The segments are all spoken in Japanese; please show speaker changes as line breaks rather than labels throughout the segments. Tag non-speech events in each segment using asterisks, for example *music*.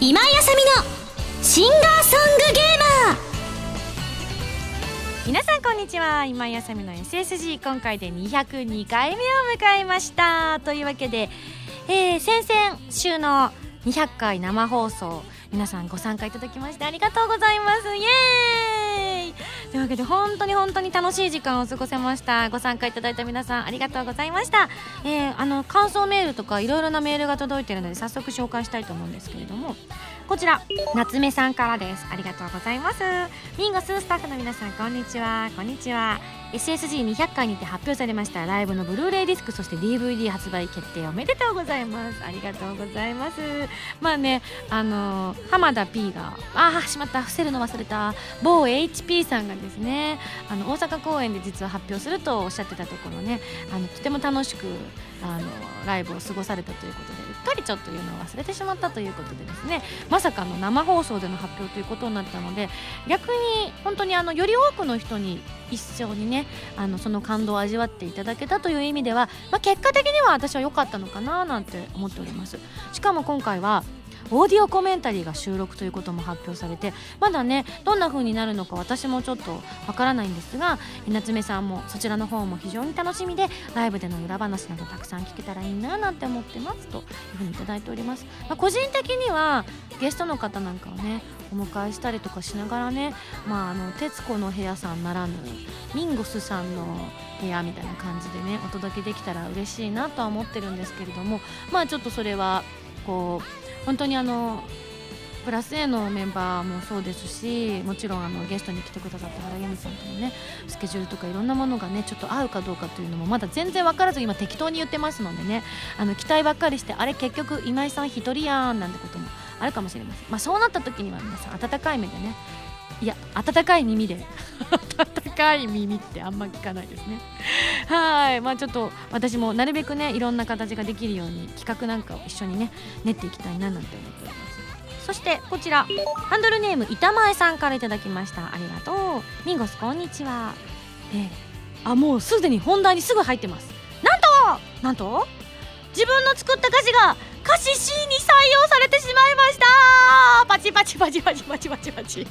今井あさみのシンガーソングゲーマー。
皆さんこんにちは。今井あさみの SSG 今回で202回目を迎えました。というわけで、えー、先々週の200回生放送皆さんご参加いただきましてありがとうございます。イエーイというわけで本当に本当に楽しい時間を過ごせました。ご参加いただいた皆さんありがとうございました、えー、あの感想メールとかいろいろなメールが届いているので早速紹介したいと思うんですけれども。こちら夏目さんからです。ありがとうございます。ミンゴススタッフの皆さんこんにちは。こんにちは。SSG200 回にて発表されましたライブのブルーレイディスクそして DVD 発売決定おめでとうございます。ありがとうございます。まあねあのー、浜田 P がああしまった。伏せるの忘れた。某 HP さんがですねあの大阪公演で実は発表するとおっしゃってたところねあのとても楽しくあのライブを過ごされたということでっかりちょっと言うのを忘れてしまったということでですねまさかの生放送での発表ということになったので逆に本当にあのより多くの人に一緒にねあのその感動を味わっていただけたという意味では、まあ、結果的には私は良かったのかななんて思っております。しかも今回はオーディオコメンタリーが収録ということも発表されてまだねどんな風になるのか私もちょっとわからないんですが夏目さんもそちらの方も非常に楽しみでライブでの裏話などたくさん聞けたらいいななんて思ってますというふうに頂いております、まあ、個人的にはゲストの方なんかをねお迎えしたりとかしながらね「まあ、あの徹子の部屋」さんならぬミンゴスさんの部屋みたいな感じでねお届けできたら嬉しいなとは思ってるんですけれどもまあちょっとそれはこう本当にあのプラス A のメンバーもそうですしもちろんあのゲストに来てくださった原由美さんとのねスケジュールとかいろんなものがねちょっと合うかどうかというのもまだ全然分からず今適当に言ってますのでねあの期待ばっかりしてあれ結局今井さん1人やんなんてこともあるかもしれません、まあ、そうなった時には皆さん温かい目でねいや温かい耳で。温かい耳ってあんま聞かないですね。はい。まあちょっと私もなるべくねいろんな形ができるように企画なんかを一緒にね練っていきたいななんて思っております。そしてこちらハンドルネーム板前さんから頂きました。ありがとう。ミンゴスこんにちは。え。あもうすでに本題にすぐ入ってます。なんとなんと自分の作った歌詞が歌詞 C に採用されてしまいました。パチパチパチパチパチパチパチ。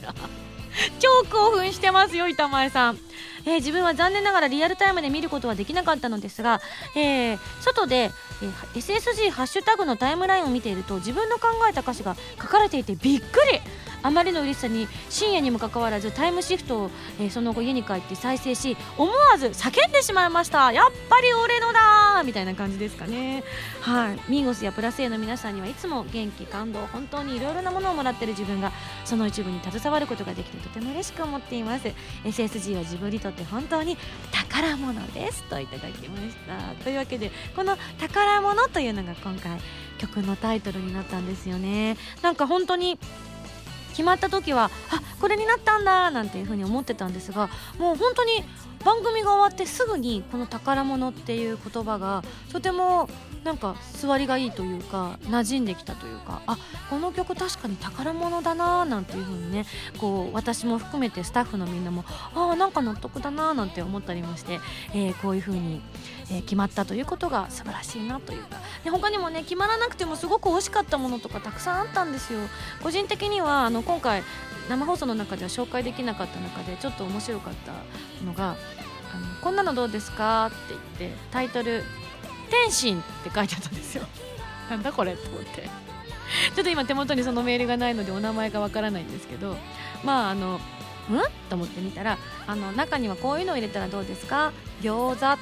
超興奮してますよ板前さん、えー、自分は残念ながらリアルタイムで見ることはできなかったのですが、えー、外で、えー、SSG ハッシュタグのタイムラインを見ていると自分の考えた歌詞が書かれていてびっくり。あまりの嬉しさに深夜にもかかわらずタイムシフトを、えー、その後家に帰って再生し思わず叫んでしまいました。やっぱり俺のだみたいな感じですかね。はい。ミーゴスやプラス A の皆さんにはいつも元気感動本当にいろいろなものをもらっている自分がその一部に携わることができてとても嬉しく思っています。SSG は自分にとって本当に宝物です。といただきました。というわけでこの宝物というのが今回曲のタイトルになったんですよね。なんか本当に決まった時はあこれになったんだなんていうふうに思ってたんですがもう本当に番組が終わってすぐにこの宝物っていう言葉がとてもなんか座りがいいというか馴染んできたというかあこの曲確かに宝物だなーなんていう風にねこう私も含めてスタッフのみんなもああなんか納得だなーなんて思ったりもして、えー、こういう風に、えー、決まったということが素晴らしいなというか。で他にもね決まらなくてもすごく惜しかったものとかたくさんあったんですよ。個人的にはあの今回生放送の中では紹介できなかった中でちょっと面白かったのが「あのこんなのどうですか?」って言ってタイトル天心って書いてあったんですよ。*laughs* なんだこれと思って。ちょっと今手元にそのメールがないのでお名前がわからないんですけどまああのん？と思ってみたらあの中にはこういうのを入れたらどうですか？餃子とか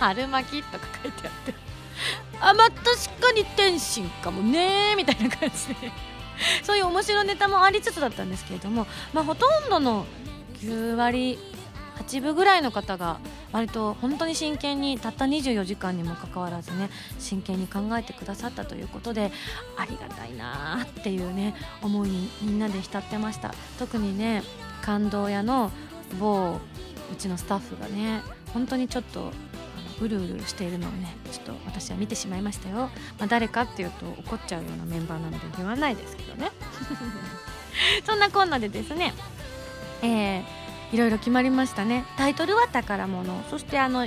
*laughs* 春巻きとか書いてあってあまあ確かに天心かもねみたいな感じで。*laughs* そういう面白ネタもありつつだったんですけれども、まあ、ほとんどの9割8分ぐらいの方が割と本当に真剣にたった24時間にもかかわらずね真剣に考えてくださったということでありがたいなっていうね思いにみんなで浸ってました。特にね感動屋の某うちのスタッフがね本当にちょっとうるうるしているのをねちょっと私は見てしまいましたよ、まあ、誰かっていうと怒っちゃうようなメンバーなので言わないですけどね。*laughs* そんなこんなでですねえーいろいろ決まりましたね。タイトルは宝物。そしてあの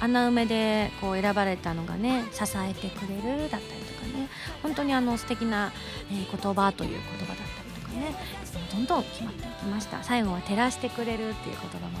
穴埋めでこう選ばれたのがね支えてくれるだったりとかね。本当にあの素敵な、えー、言葉という言葉だったりとかね。どんどん決まっていきました。最後は照らしてくれるっていう言葉も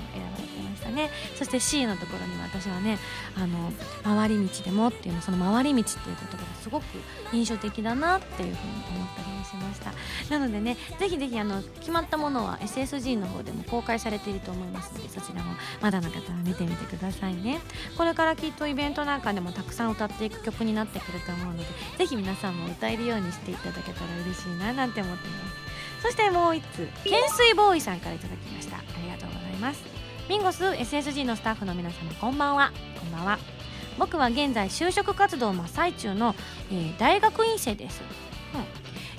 ね。そして C のところには私はねあの回り道でもっていうのその回り道っていう言葉がすごく印象的だなっていうふうに思ったりもしました。なのでねぜひぜひあの決まったものは SSG の方でも公開されていると思いますのでそちらもまだの方は見てみてくださいね。これからきっとイベントなんかでもたくさん歌っていく曲になってくると思うのでぜひ皆さんも歌えるようにしていただけたら嬉しいななんて思っています。そしてもう1つ懸垂ボーイさんからいただきました。ありがとうございますミンゴス SSG のスタッフの皆様こんばんは。こんばんは。僕は現在就職活動真っ最中の、えー、大学院生です、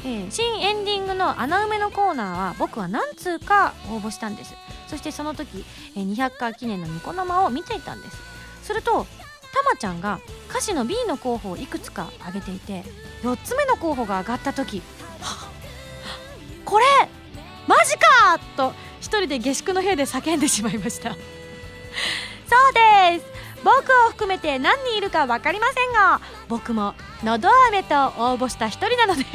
うん。えー、新エンディングの穴埋めのコーナーは僕は何通か応募したんです。そしてその時、えー、200回記念のニコ生を見ていたんです。するとたまちゃんが歌詞の B の候補をいくつか挙げていて4つ目の候補が上がった時これマジかと一人で下宿の部屋で叫んでしまいました。*laughs* そうです。僕を含めて何人いるか分かりませんが僕ものど飴と応募した一人なので。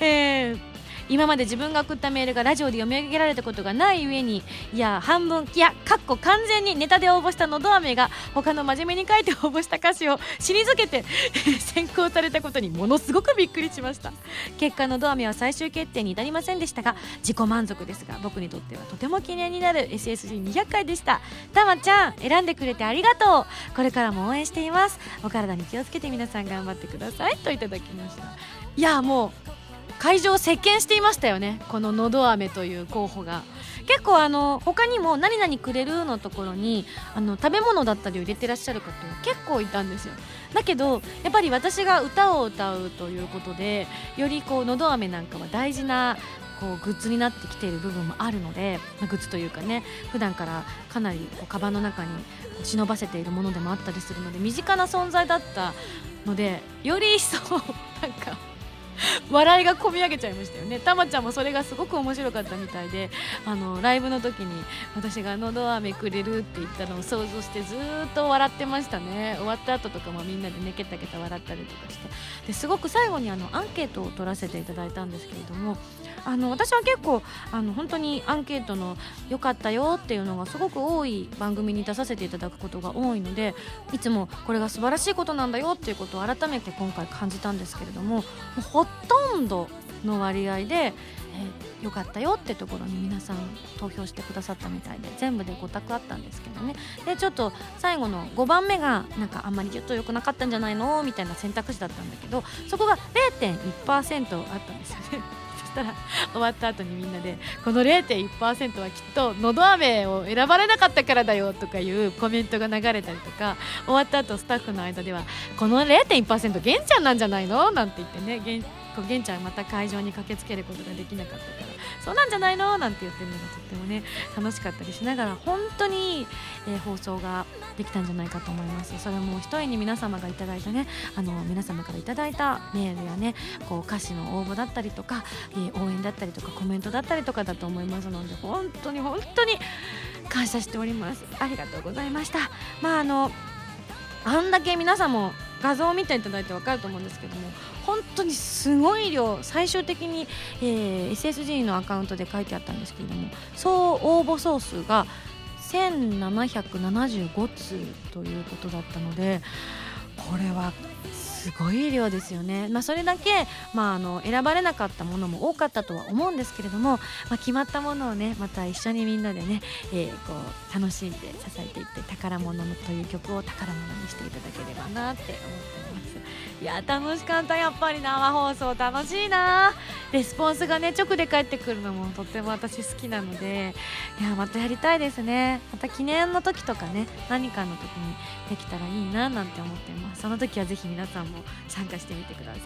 *laughs* えー今まで自分が送ったメールがラジオで読み上げられたことがない上にいや半分いやかっこ完全にネタで応募したのど飴が他の真面目に書いて応募した歌詞を退けて *laughs* 選考されたことにものすごくびっくりしました。結果のど飴は最終決定に至りませんでしたが自己満足ですが僕にとってはとても記念になる SSG200 回でした。たまちゃん選んでくれてありがとう。これからも応援しています。お体に気をつけて皆さん頑張ってください。といただきました。いやもう会場を席巻していましたよねこののど飴という候補が結構あの他にも「何々くれる?」のところにあの食べ物だったりを入れてらっしゃる方結構いたんですよだけどやっぱり私が歌を歌うということでよりこうのど飴なんかは大事なこうグッズになってきている部分もあるので、まあ、グッズというかね普段からかなりこうカバンの中に忍ばせているものでもあったりするので身近な存在だったのでより一層なんか笑いがこみ上げちゃいましたよね。たまちゃんもそれがすごく面白かったみたいであのライブの時に私が「のど飴くれる」って言ったのを想像してずっと笑ってましたね。終わった後とかもみんなでねけたけた笑ったりとかして。ですごく最後にあのアンケートを取らせていただいたんですけれどもあの私は結構あの本当にアンケートの良かったよっていうのがすごく多い番組に出させていただくことが多いのでいつもこれが素晴らしいことなんだよっていうことを改めて今回感じたんですけれどももほとんどの割合で、えー、よかったよってところに皆さん投票してくださったみたいで全部で5択あったんですけどねでちょっと最後の5番目がなんかあんまりちょっと良くなかったんじゃないの？みたいな選択肢だったんだけどそこが0.1%あったんですよね。したら終わった後にみんなでこの0.1%はきっとのど飴を選ばれなかったからだよとかいうコメントが流れたりとか終わった後スタッフの間ではこの0.1%玄ちゃんなんじゃないの？なんて言ってねこう玄ちゃんまた会場に駆けつけることができなかったからそうなんじゃないの？なんて言ってるのがとってもね楽しかったりしながら本当にいい、えー、放送ができたんじゃないかと思います。それも一重に皆様がいただいたねあの皆様からいただいたメールやねこう歌詞の応募だったりとか、えー、応援だったりとかコメントだったりとかだと思いますので本当に本当に感謝しております。ありがとうございました。まああのあんだけ皆さんも画像を見ていただいて分かると思うんですけども本当にすごい量最終的に、えー、SSG のアカウントで書いてあったんですけれども総応募総数が1775通ということだったのでこれはすごい量ですよね、まあ、それだけ、まあ、あの選ばれなかったものも多かったとは思うんですけれども、まあ、決まったものをねまた一緒にみんなでね、えー、こう楽しんで支えていって宝物という曲を宝物にしていただければなって思っています。いや楽しかったやっぱり生放送楽しいな。レスポンスがね直で返ってくるのもとっても私好きなのでいやまたやりたいですね。また記念の時とかね何かの時にできたらいいななんて思ってます。その時はぜひ皆さんも参加してみてください。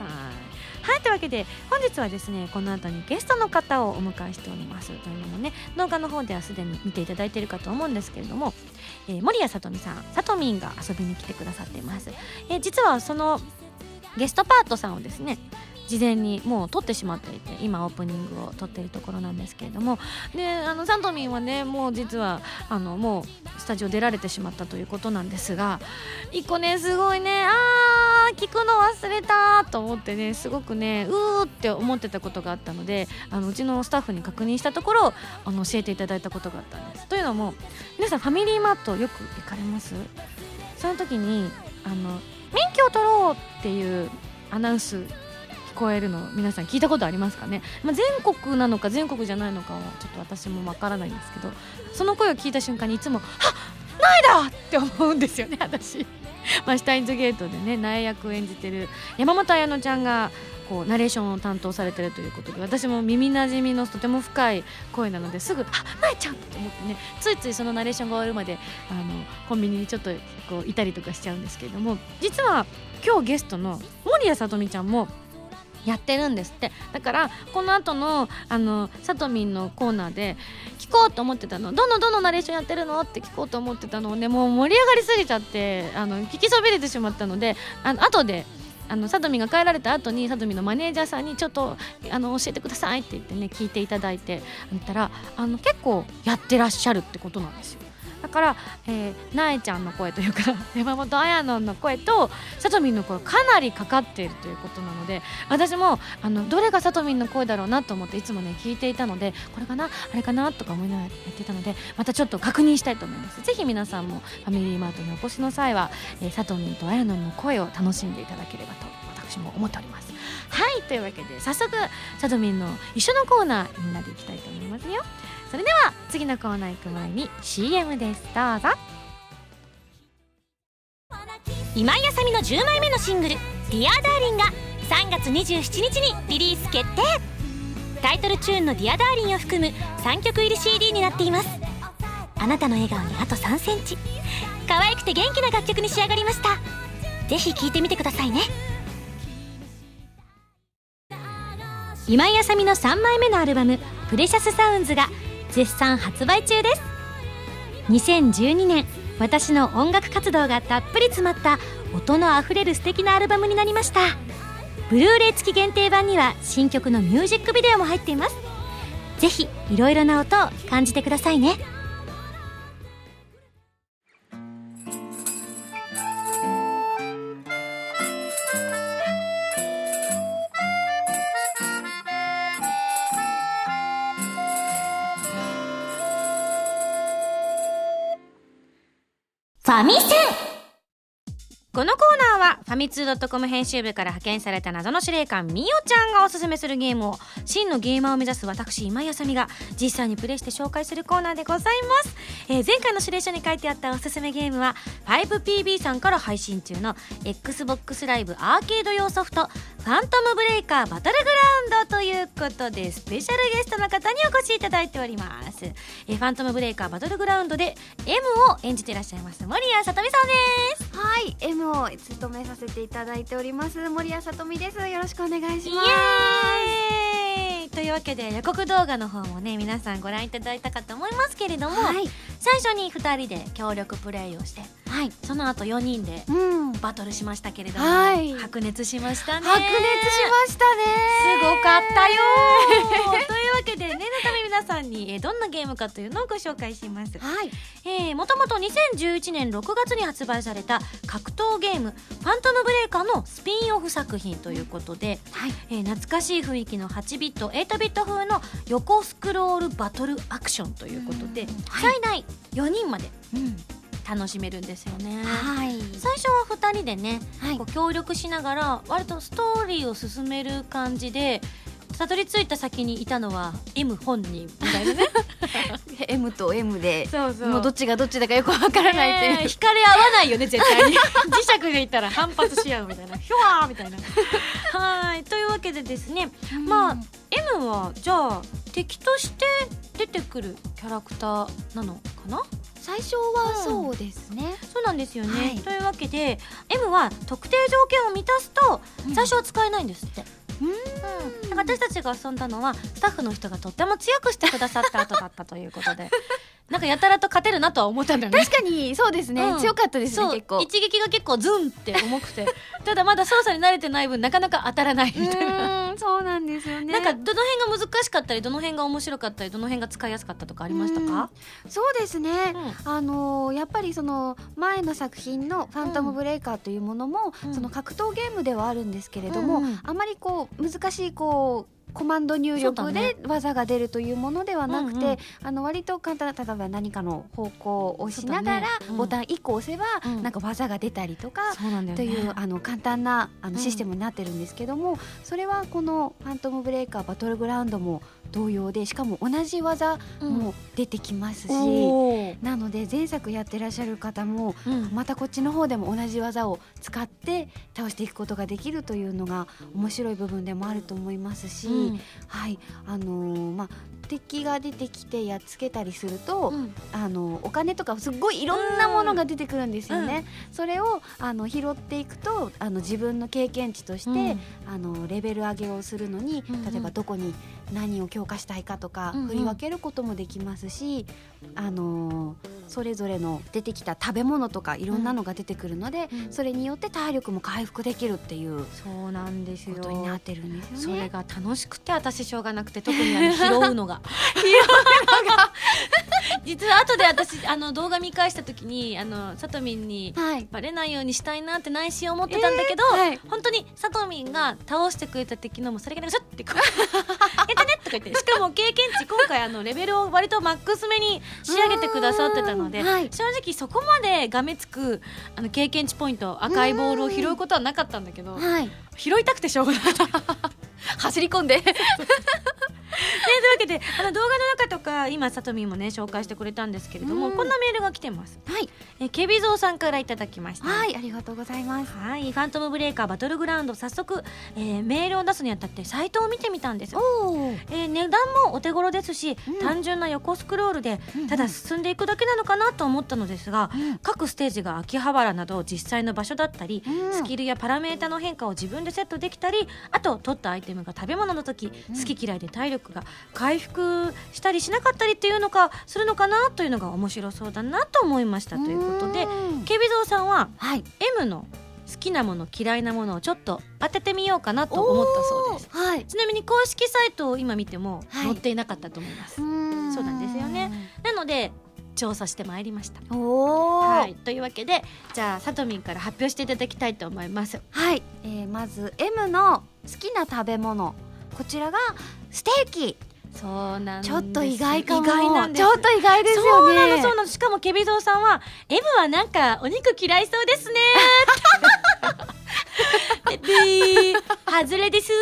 はいというわけで本日はですねこの後にゲストの方をお迎えしております。というのもね動画の方ではすでに見ていただいているかと思うんですけれども、えー、森谷さとみさんさとみんが遊びに来てくださっています、えー、実はそのゲストパートさんをですね事前にもう撮ってしまっていて今オープニングを撮っているところなんですけれども。であのサントミンはねもう実はあのもうスタジオ出られてしまったということなんですが一個ねすごいねあー聞くの忘れたと思ってねすごくねうーって思ってたことがあったのであのうちのスタッフに確認したところあの教えていただいたことがあったんです。というのも皆さんファミリーマートよく行かれます？その時にあの免許を取ろうっていうアナウンス聞こえるの皆さん聞いたことありますかね、まあ、全国なのか全国じゃないのかはちょっと私もわからないんですけどその声を聞いた瞬間にいつも「あっないだ!」って思うんですよね私。まあ、シュタインズゲートでね苗役を演じてる山本彩乃ちゃんがこうナレーションを担当されてるということで私も耳なじみのとても深い声なのですぐ「あなえちゃん!」と思ってねついついそのナレーションが終わるまであのコンビニにちょっとこういたりとかしちゃうんですけれども実は今日ゲストの守谷さとみちゃんもやってるんですってだからこの後のあのさとみんのコーナーで聞こうと思ってたのどのどのナレーションやってるのって聞こうと思ってたのをねもう盛り上がりすぎちゃってあの聞きそびれてしまったのであの後であのさとみが帰られた後にさとみのマネージャーさんにちょっとあの教えてくださいって言ってね聞いていただいて言ったらあの結構やってらっしゃるってことなんですよ。だから、えー、なえちゃんの声というか *laughs* 山本彩乃の声とさとみんの声かなりかかっているということなので私もあのどれがさとみんの声だろうなと思っていつもね聞いていたのでこれかなあれかなとか思いながらやっていたのでまたちょっと確認したいと思います。ぜひ皆さんもファミリーマートにお越しの際は、えー、さとみんと彩乃の声を楽しんでいただければと私も思っております。はいというわけで早速さとみんの一緒のコーナーみんなでいきたいと思いますよ。それでは次のコーナー行く前に CM です。どうぞ。
今井麻美の10枚目のシングル「Dear Darlingが3月27日にリリース決定。タイトルチューンの「ディアダーリンを含む3曲入り CD になっています。あなたの笑顔にあと3センチ。可愛くて元気な楽曲に仕上がりました。ぜひ聴いてみてくださいね。今井あさみの3枚目のアルバム「プレシャスサウンズが絶賛発売中です。2012年私の音楽活動がたっぷり詰まった音のあふれる素敵なアルバムになりました。ブルーレイ付き限定版には新曲のミュージックビデオも入っています。ぜひいろいろな音を感じてくださいね。ファミセン
このコーナーはファミツー .com 編集部から派遣された謎の司令官みおちゃんがおすすめするゲームを真のゲーマーを目指す私今井あさみが実際にプレイして紹介するコーナーでございます、えー前回の指令書に書いてあったおすすめゲームは 5PB さんから配信中の XBOX ライブアーケード用ソフトファントムブレイカーバトルグラウンドということでスペシャルゲストの方にお越しいただいております、えーファントムブレイカーバトルグラウンドで M を演じていらっしゃいます森谷さとみさんです。
はい、M を務めさせていただいております森谷さとみです。よろしくお願いします。
イエーイというわけで予告動画の方もね皆さんご覧いただいたかと思いますけれども、
はい、
最初に2人で協力プレイをして
はい、
その後4人でバトルしましたけれども、
はい。
白熱しましたね。
熱しましたね。
すごかったよ。ー *laughs* というわけで念のため皆さんに、えーどんなゲームかというのをご紹介します。
はい、
えー、もともと2011年6月に発売された格闘ゲーム「ファントムブレイカー」のスピンオフ作品ということで、
はい、
えー懐かしい雰囲気の8ビット8ビット風の横スクロールバトルアクションということで、
はい。
最大4人まで。
うん、
楽しめるんですよね。
はい、
最初は2人でね、
はい
こう協力しながら割とストーリーを進める感じでたどり着いた先にいたのは M 本人みたいなね。*laughs*
M と M で、
そうそ
もうどっちがどっちだかよくわからないってい
え惹かれ合わないよね絶対に。磁石で言ったら反発し合うみたいな。ひょわーみたいな。はい。というわけでですねまあ M はじゃあ敵として出てくるキャラクターなのかな？
最初はそうですね。
そうなんですよね、
はい。
というわけで M は特定条件を満たすと
うん。
最初は使えないんですって、
うん
私たちが遊んだのはスタッフの人がとっても強くしてくださった後だったということで。なんかやたらと勝てるなとは思ったんだよね。
確かにそうですね、
うん。
強かったですね
そう。
結構。
一撃が結構ズンって重くて。ただまだ操作に慣れてない分なかなか当たらないみたいな、
うーんそうなんですよね。
なんかどの辺が難しかったりどの辺が面白かったりどの辺が使いやすかったとかありましたか、
そうですね、
うん。
あのーやっぱりその前の作品の「ファントムブレイカー」というものも、
うん。
その格闘ゲームではあるんですけれども、
うんうん。
あまりこう難しいこうコマンド入力
ね。
で技が出るというものではなくて、
うんうん。
あの割と簡単例えば何かの方向を押しながら、ボタン1個押せば、
うん。
なんか技が出たりとか、というあの簡単なあ
うん。
のシステムになってるんですけども、それはこの「ファントムブレイカーバトルグラウンド」も同様でしかも同じ技も出てきますし、
おー。
なので前作やってらっしゃる方も
うん。
またこっちの方でも同じ技を使って倒していくことができるというのが面白い部分でもあると思いますし、
うん。
はい。あのーまあ敵が出てきてやっつけたりすると、
うん。
あのお金とかすっごいいろんなものが出てくるんですよね。それをあの拾っていくとあの自分の経験値として、
うん。
あのレベル上げをするのに、
うんうん。
例えばどこに何を強化したいかとか、
うんうん。
振り分けることもできますし、あのーそれぞれの出てきた食べ物とかいろんなのが出てくるので、
うん
それによって体力も回復できるっていう
そうなんですよ。
ことになってるんです
そ
よね。
れが楽しくて私しょうがなくて特にあの拾うのが。実は後で私あの動画見返した時にあのさとみんに
はい。
バレないようにしたいなって内心思ってたんだけど、
えーはい。
本当にさとみんが倒してくれた敵のもそれがなんかシュッてこう「え *laughs* っとね」とか言ってしかも経験値今回あのレベルを割とマックス目に仕上げてくださってたので、
うんはい。
正直そこまでがめつくあの経験値ポイント赤いボールを拾うことはなかったんだけど
はい、
拾いたくてしょうがない。
走り込んで。*laughs*
というわけであの動画の中とか今さとみんもね紹介してくれたんですけれども、
うん。
こんなメールが来てます。
はい、
えケビゾーさんからいただきました。
はい、ありがとうございます。
はいファントムブレイカーバトルグラウンド早速、えーメールを出すにあたってサイトを見てみたんです
おお、
えー値段もお手頃ですし、
うん。
単純な横スクロールでただ進んでいくだけなのかなと思ったのですが、
うん。
各ステージが秋葉原など実際の場所だったり、
うん。
スキルやパラメータの変化を自分でセットできたりあと取ったアイテムが食べ物の時、
うん。
好き嫌いで体力が回復したりしなかったりっていうのかするのかなというのが面白そうだなと思いましたということで
うん。
ケビゾーさんは
はい、
M の好きなもの嫌いなものをちょっと当ててみようかなと思ったそうです。
はい、
ちなみに公式サイトを今見ても
はい。
載っていなかったと思います、
そう
なんですよね。なので調査してまいりました。
おお、
は、
はい。い、
というわけでじゃあさとみんから発表していただきたいと思います。
はい、えー、まず M の好きな食べ物、こちらがステーキ。
そうなんです
ちょっと意外かも。
意外なんです。
ちょっと意外です
そうな
よね。
のそうなの。しかもケビゾーさんは M はなんかお肉嫌いそうですね。ってで外れです。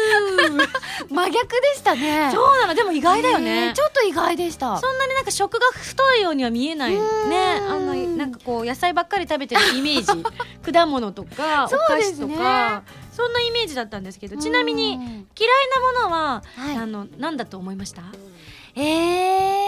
*laughs*
真逆でしたね。
そうなのでも意外だよ
え
ね
ーちょっと意外でした。
そんなになんか食が太いようには見えないね。
うん。
あのなんかこう野菜ばっかり食べてるイメージ。*laughs* 果物とかお菓子とかそんなイメージだったんですけどちなみに
うん
嫌いなものは、
はい。
あの何だと思いました？
えー、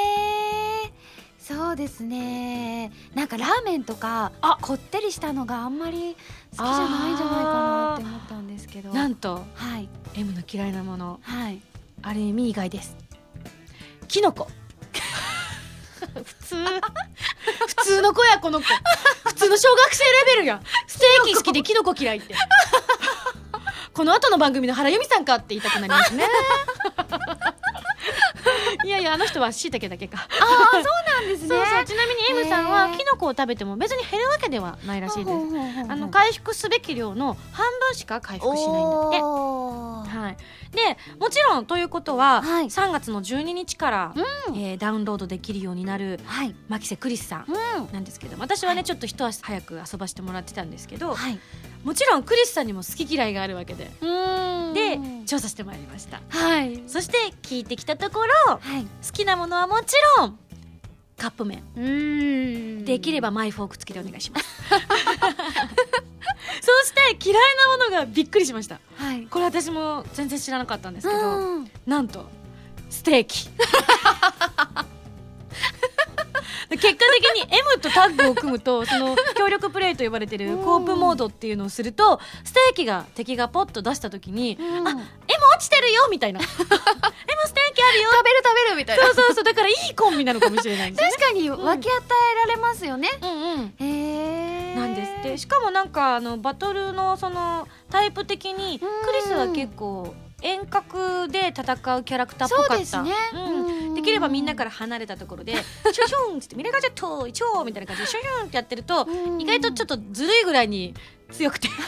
そうですね。なんかラーメンとか
あ。
こってりしたのがあんまり好きじゃないんじゃないかなって思ったんですけど。
なんと。
はい。
M の嫌いなもの。
はい。
ある意味意外です。キノコ。*laughs* 普通。*laughs* 普通の子やこの子。普通の小学生レベルや。んステーキ好きでキノコ嫌いって。この後の番組の原由美さんかって言いたくなりますね *laughs* いやいやあの人はしいたけだけか。
ああそうなんですね。
そうそう。ちなみに M さんは
へー。
キノコを食べても別に減るわけではないらしいです。あの回復すべき量の半分しか回復しないんだって。はい、でもちろんということは、
はい。
3月の12日から、
うん。
えーダウンロードできるようになる
はい。
マキセクリスさん
うん。
なんですけど私はね、ちょっと一足早く遊ばしてもらってたんですけど、
はい。
もちろんクリスさんにも好き嫌いがあるわけで、
うん。
で調査してまいりました。
はい。
そして聞いてきたところ
はい。
好きなものはもちろんカップ麺。
うん。
できればマイフォーク付きでお願いします。*laughs* そして嫌いなものがびっくりしました。
はい。
これ私も全然知らなかったんですけど、
うん。
なんとステーキ *laughs* 結果的に M とタッグを組むとその協力プレイと呼ばれてるコープモードっていうのをするとステーキが敵がポッと出した時に、
うん。
あ M 落ちてるよみたいな。*laughs* M ステーキあるよ。
食べる食べるみたいな。
そうそうそう。だからいいコンビなのかもしれないね
確かに分け与えられますよね、
うんうん。
へえ
なんですって。しかもなんかあのバトルのそのタイプ的にク
うん。
リスは結構遠隔で戦うキャラクターっぽかった。
そうですね。
うん、できればみんなから離れたところで「シュシュン!」っつって「ミレガジェット一応!」みたいな感じでシュシュンってやってると
うん。
意外とちょっとずるいぐらいに強くて。*laughs*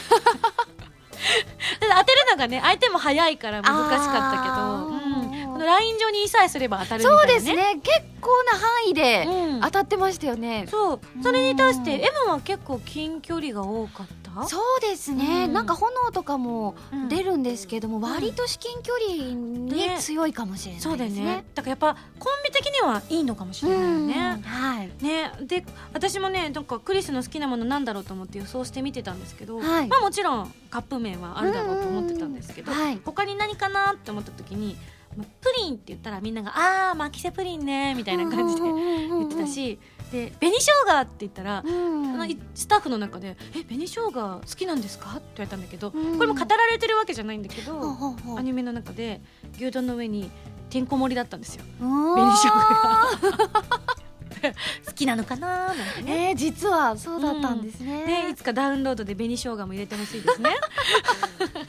当てるのがね相手も早いから難しかったけど、ライン上にさえすれば当たるね、
そうですね。結構な範囲で
うん。
当たってましたよね、
そう。それに対して
うん。
M は結構近距離が多かった
そうですね、
うん。
なんか炎とかも
うん。
出るんですけども、割と至近距離に
ね。
強いかもしれないですね。
そうだよね。だからやっぱコンビ的にはいいのかもしれないよ
うん
ね、
はい。
ね。で私もねなんかクリスの好きなものなんだろうと思って予想して見てたんですけど、
はい。
まあもちろんカップ麺はあるだろうと思ってたんですけど、
うんはい。
他に何かなって思った時にまあプリンって言ったらみんなが「あーマキセプリンね」みたいな感じで言ってたしで紅生姜って言ったら、
うん。
スタッフの中で「え紅生姜好きなんですか?」って言われたんだけど、
うん。
これも語られてるわけじゃないんだけど、
ほうほうほう。
アニメの中で牛丼の上にてんこ盛りだったんですよ。
紅
紅生姜が *laughs* 好きなのかなーなんてね。
えー、実はそうだったんですね、
ねいつかダウンロードで紅生姜も入れてほしいですね。*laughs*
紅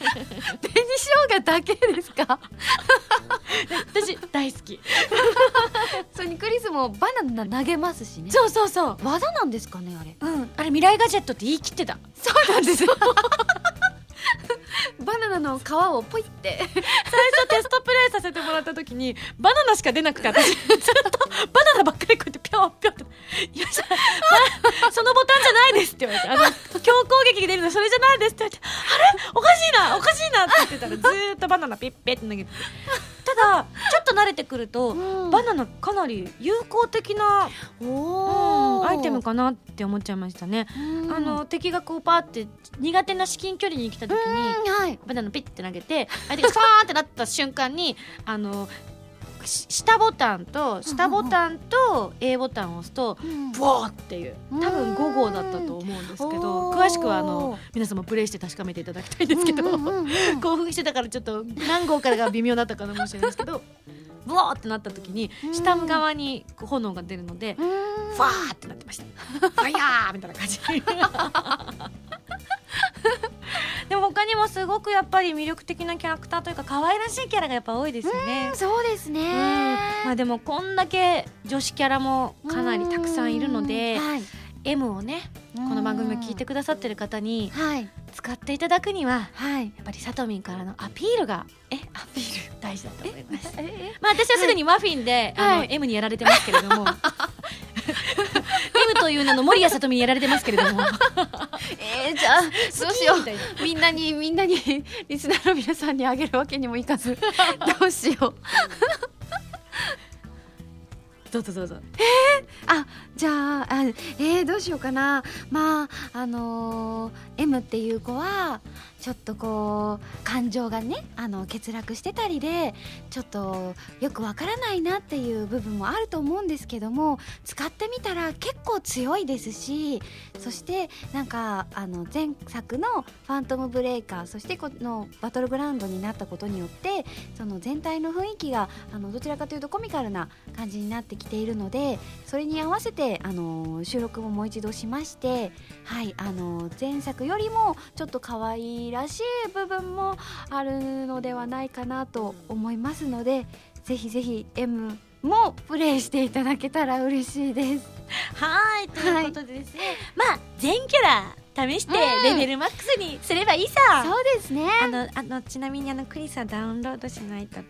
生姜だけですか？*laughs*
私大好き。
それにクリスもバナナ投げますしね。
そうそうそう。
技なんですかねあれ。
うん。あれ未来ガジェットって言い切ってた。
そうなんです。よバナナの皮をポイって。
最初テストプレイさせてもらった時にバナナしか出なくて私ずっとバナナばっかりこうやってピョンピョンって「いやじゃ。そのボタンじゃないです」って言われて「あの強攻撃が出るのそれじゃないです」って言われて「あれ？おかしいなおかしいな」って言ってたらずーっとバナナピッペって投げて。てただちょっと慣れてくると、
うん。
バナナかなり有効的な、
お
うんアイテムかなって思っちゃいましたね、あの敵がこうパーって苦手な至近距離に来た時に、
はい。
バナナピッて投げて相手がスパーンってなった瞬間に *laughs* あのし下ボタンと下ボタンと A ボタンを押すとブワーっていう多分5号だったと思うんですけど詳しくはあの皆様プレイして確かめていただきたいんですけど、
うんうんうんうん。
興奮してたからちょっと何号からが微妙だったかもしれないですけど *laughs* ブワーってなった時に下側に炎が出るので
うん。
ファーってなってました。ファイヤーみたいな感じ。*laughs* *laughs* でも他にもすごくやっぱり魅力的なキャラクターというか可愛らしいキャラがやっぱ多いですよね。
そうです
うん。
ね
まあでもこんだけ女子キャラもかなりたくさんいるので
うんはい。
M をねこの番組を聞いてくださってる方に
はい。
使っていただくには
はい。
やっぱりさとみんからのアピールが
えアピール？
大事だと思います。
え
まあ私はすでにマフィンで、あの
はい
M にやられてますけれどもという名の森谷さとみにやられてますけれども。*laughs*
えー、じゃあどうしよう。*laughs* みんなにみんなにリスナーの皆さんにあげるわけにもいかず。*laughs* どうしよう。
どうぞどうぞ。
あじゃああえー、どうしようかな。まああのー M っていう子はちょっとこう感情がねあの欠落してたりでちょっとよくわからないなっていう部分もあると思うんですけども使ってみたら結構強いですしそしてなんかあの前作の「ファントムブレイカー」そしてこのバトルグラウンドになったことによってその全体の雰囲気があのどちらかというとコミカルな感じになってきているのでそれに合わせてあの収録ももう一度しまして、はい、あの前作よりもちょっと可愛いらしい部分もあるのではないかなと思いますのでぜひぜひ M もプレイしていただけたら嬉しいです。
はいということでですね、まあ全キャラ試して
うん。
レベルマックスにすればいいさ、
そうですね。
あのあのちなみにあのクリスはダウンロードしないと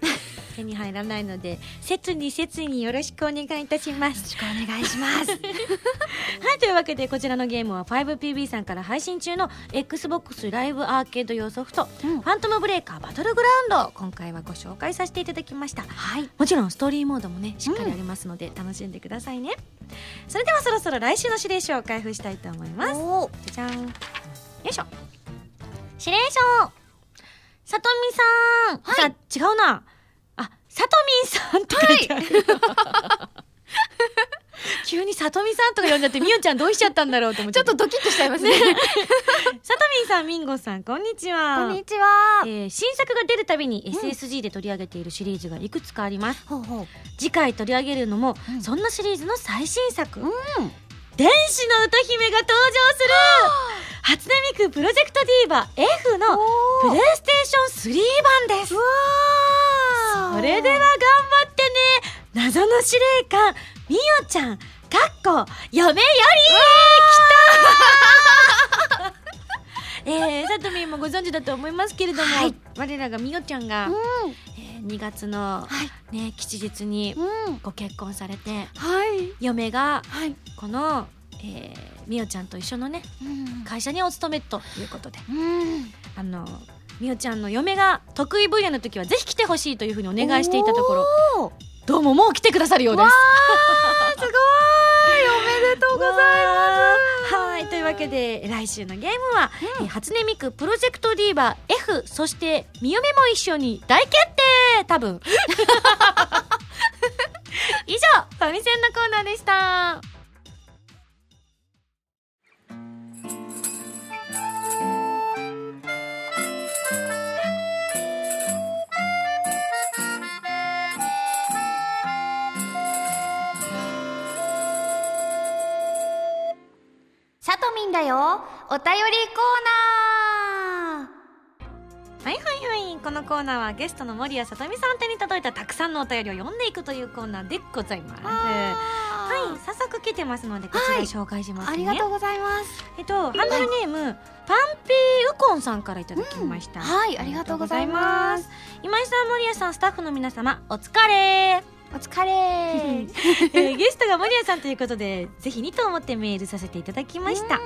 手に入らないので *laughs* 切に切によろしくお願いいたします。
よろしくお願いします。*laughs*
はいというわけでこちらのゲームは 5PB さんから配信中の XBOX ライブアーケード用ソフト「
うん。
ファントムブレイカーバトルグラウンド」今回はご紹介させていただきました。
はい。
もちろんストーリーモードもねしっかりありますので楽しんでくださいね、それではそろそろ来週の指令書を開封したいと思います。じゃじゃん。よいしょ。指令書。さとみさん、
はい。
さ違うな。あさとみんさんって書いてある、急にさとみさんとか呼んじゃってみおちゃんどうしちゃったんだろうと思っ
ちょっとドキッとしちゃいますね。
さとみんさんみんごさんこんにちは。
こんにちは。
えー新作が出るたびに SSG で取り上げているシリーズがいくつかあります、
ほうほう。
次回取り上げるのも、
うん。
そんなシリーズの最新作、
うん。
天使の歌姫が登場する。初音ミクプロジェクトディーバ F のプレイステーション3版です。それでは頑張ってね。謎の司令官みおちゃんかっこ嫁より来た *laughs* えー、さとみんもご存知だと思いますけれども、
はい。
我らがみおちゃんが、
う
えー2月の、
はい。
ね、吉日に
んうん。
ご結婚されて
はい。
嫁が
はい。
この、えー、みおちゃんと一緒のね
うん。
会社にお勤めということで
うん。
あのみおちゃんの嫁が得意分野の時はぜひ来てほしいというふうにお願いしていたところ。
ろ
どうももう来てくださるようです。
わすごい。おめでとうございます。
はい。というわけで来週のゲームは、えー初音ミクプロジェクトディーバ F そしてみよめも一緒に大決定。多分。*laughs* 以上ファミセンのコーナーでした
んだよ。お便りコーナ
はいはいはい。このコーナーはゲストの森谷さとみさん手に届いたたくさんのお便りを読んでいくというコーナーでございます。
ー。
はい早速来てますのでこちら紹介しますね、
ありがとうございます。
えっと、ハンドルネーム、パンピーウコンさんからいただきました、
はいありがとうございます。
今井さん森谷さんスタッフの皆様お疲れ
お疲れ。*laughs*
えーゲストが森谷さんということでぜひにと思ってメールさせていただきました。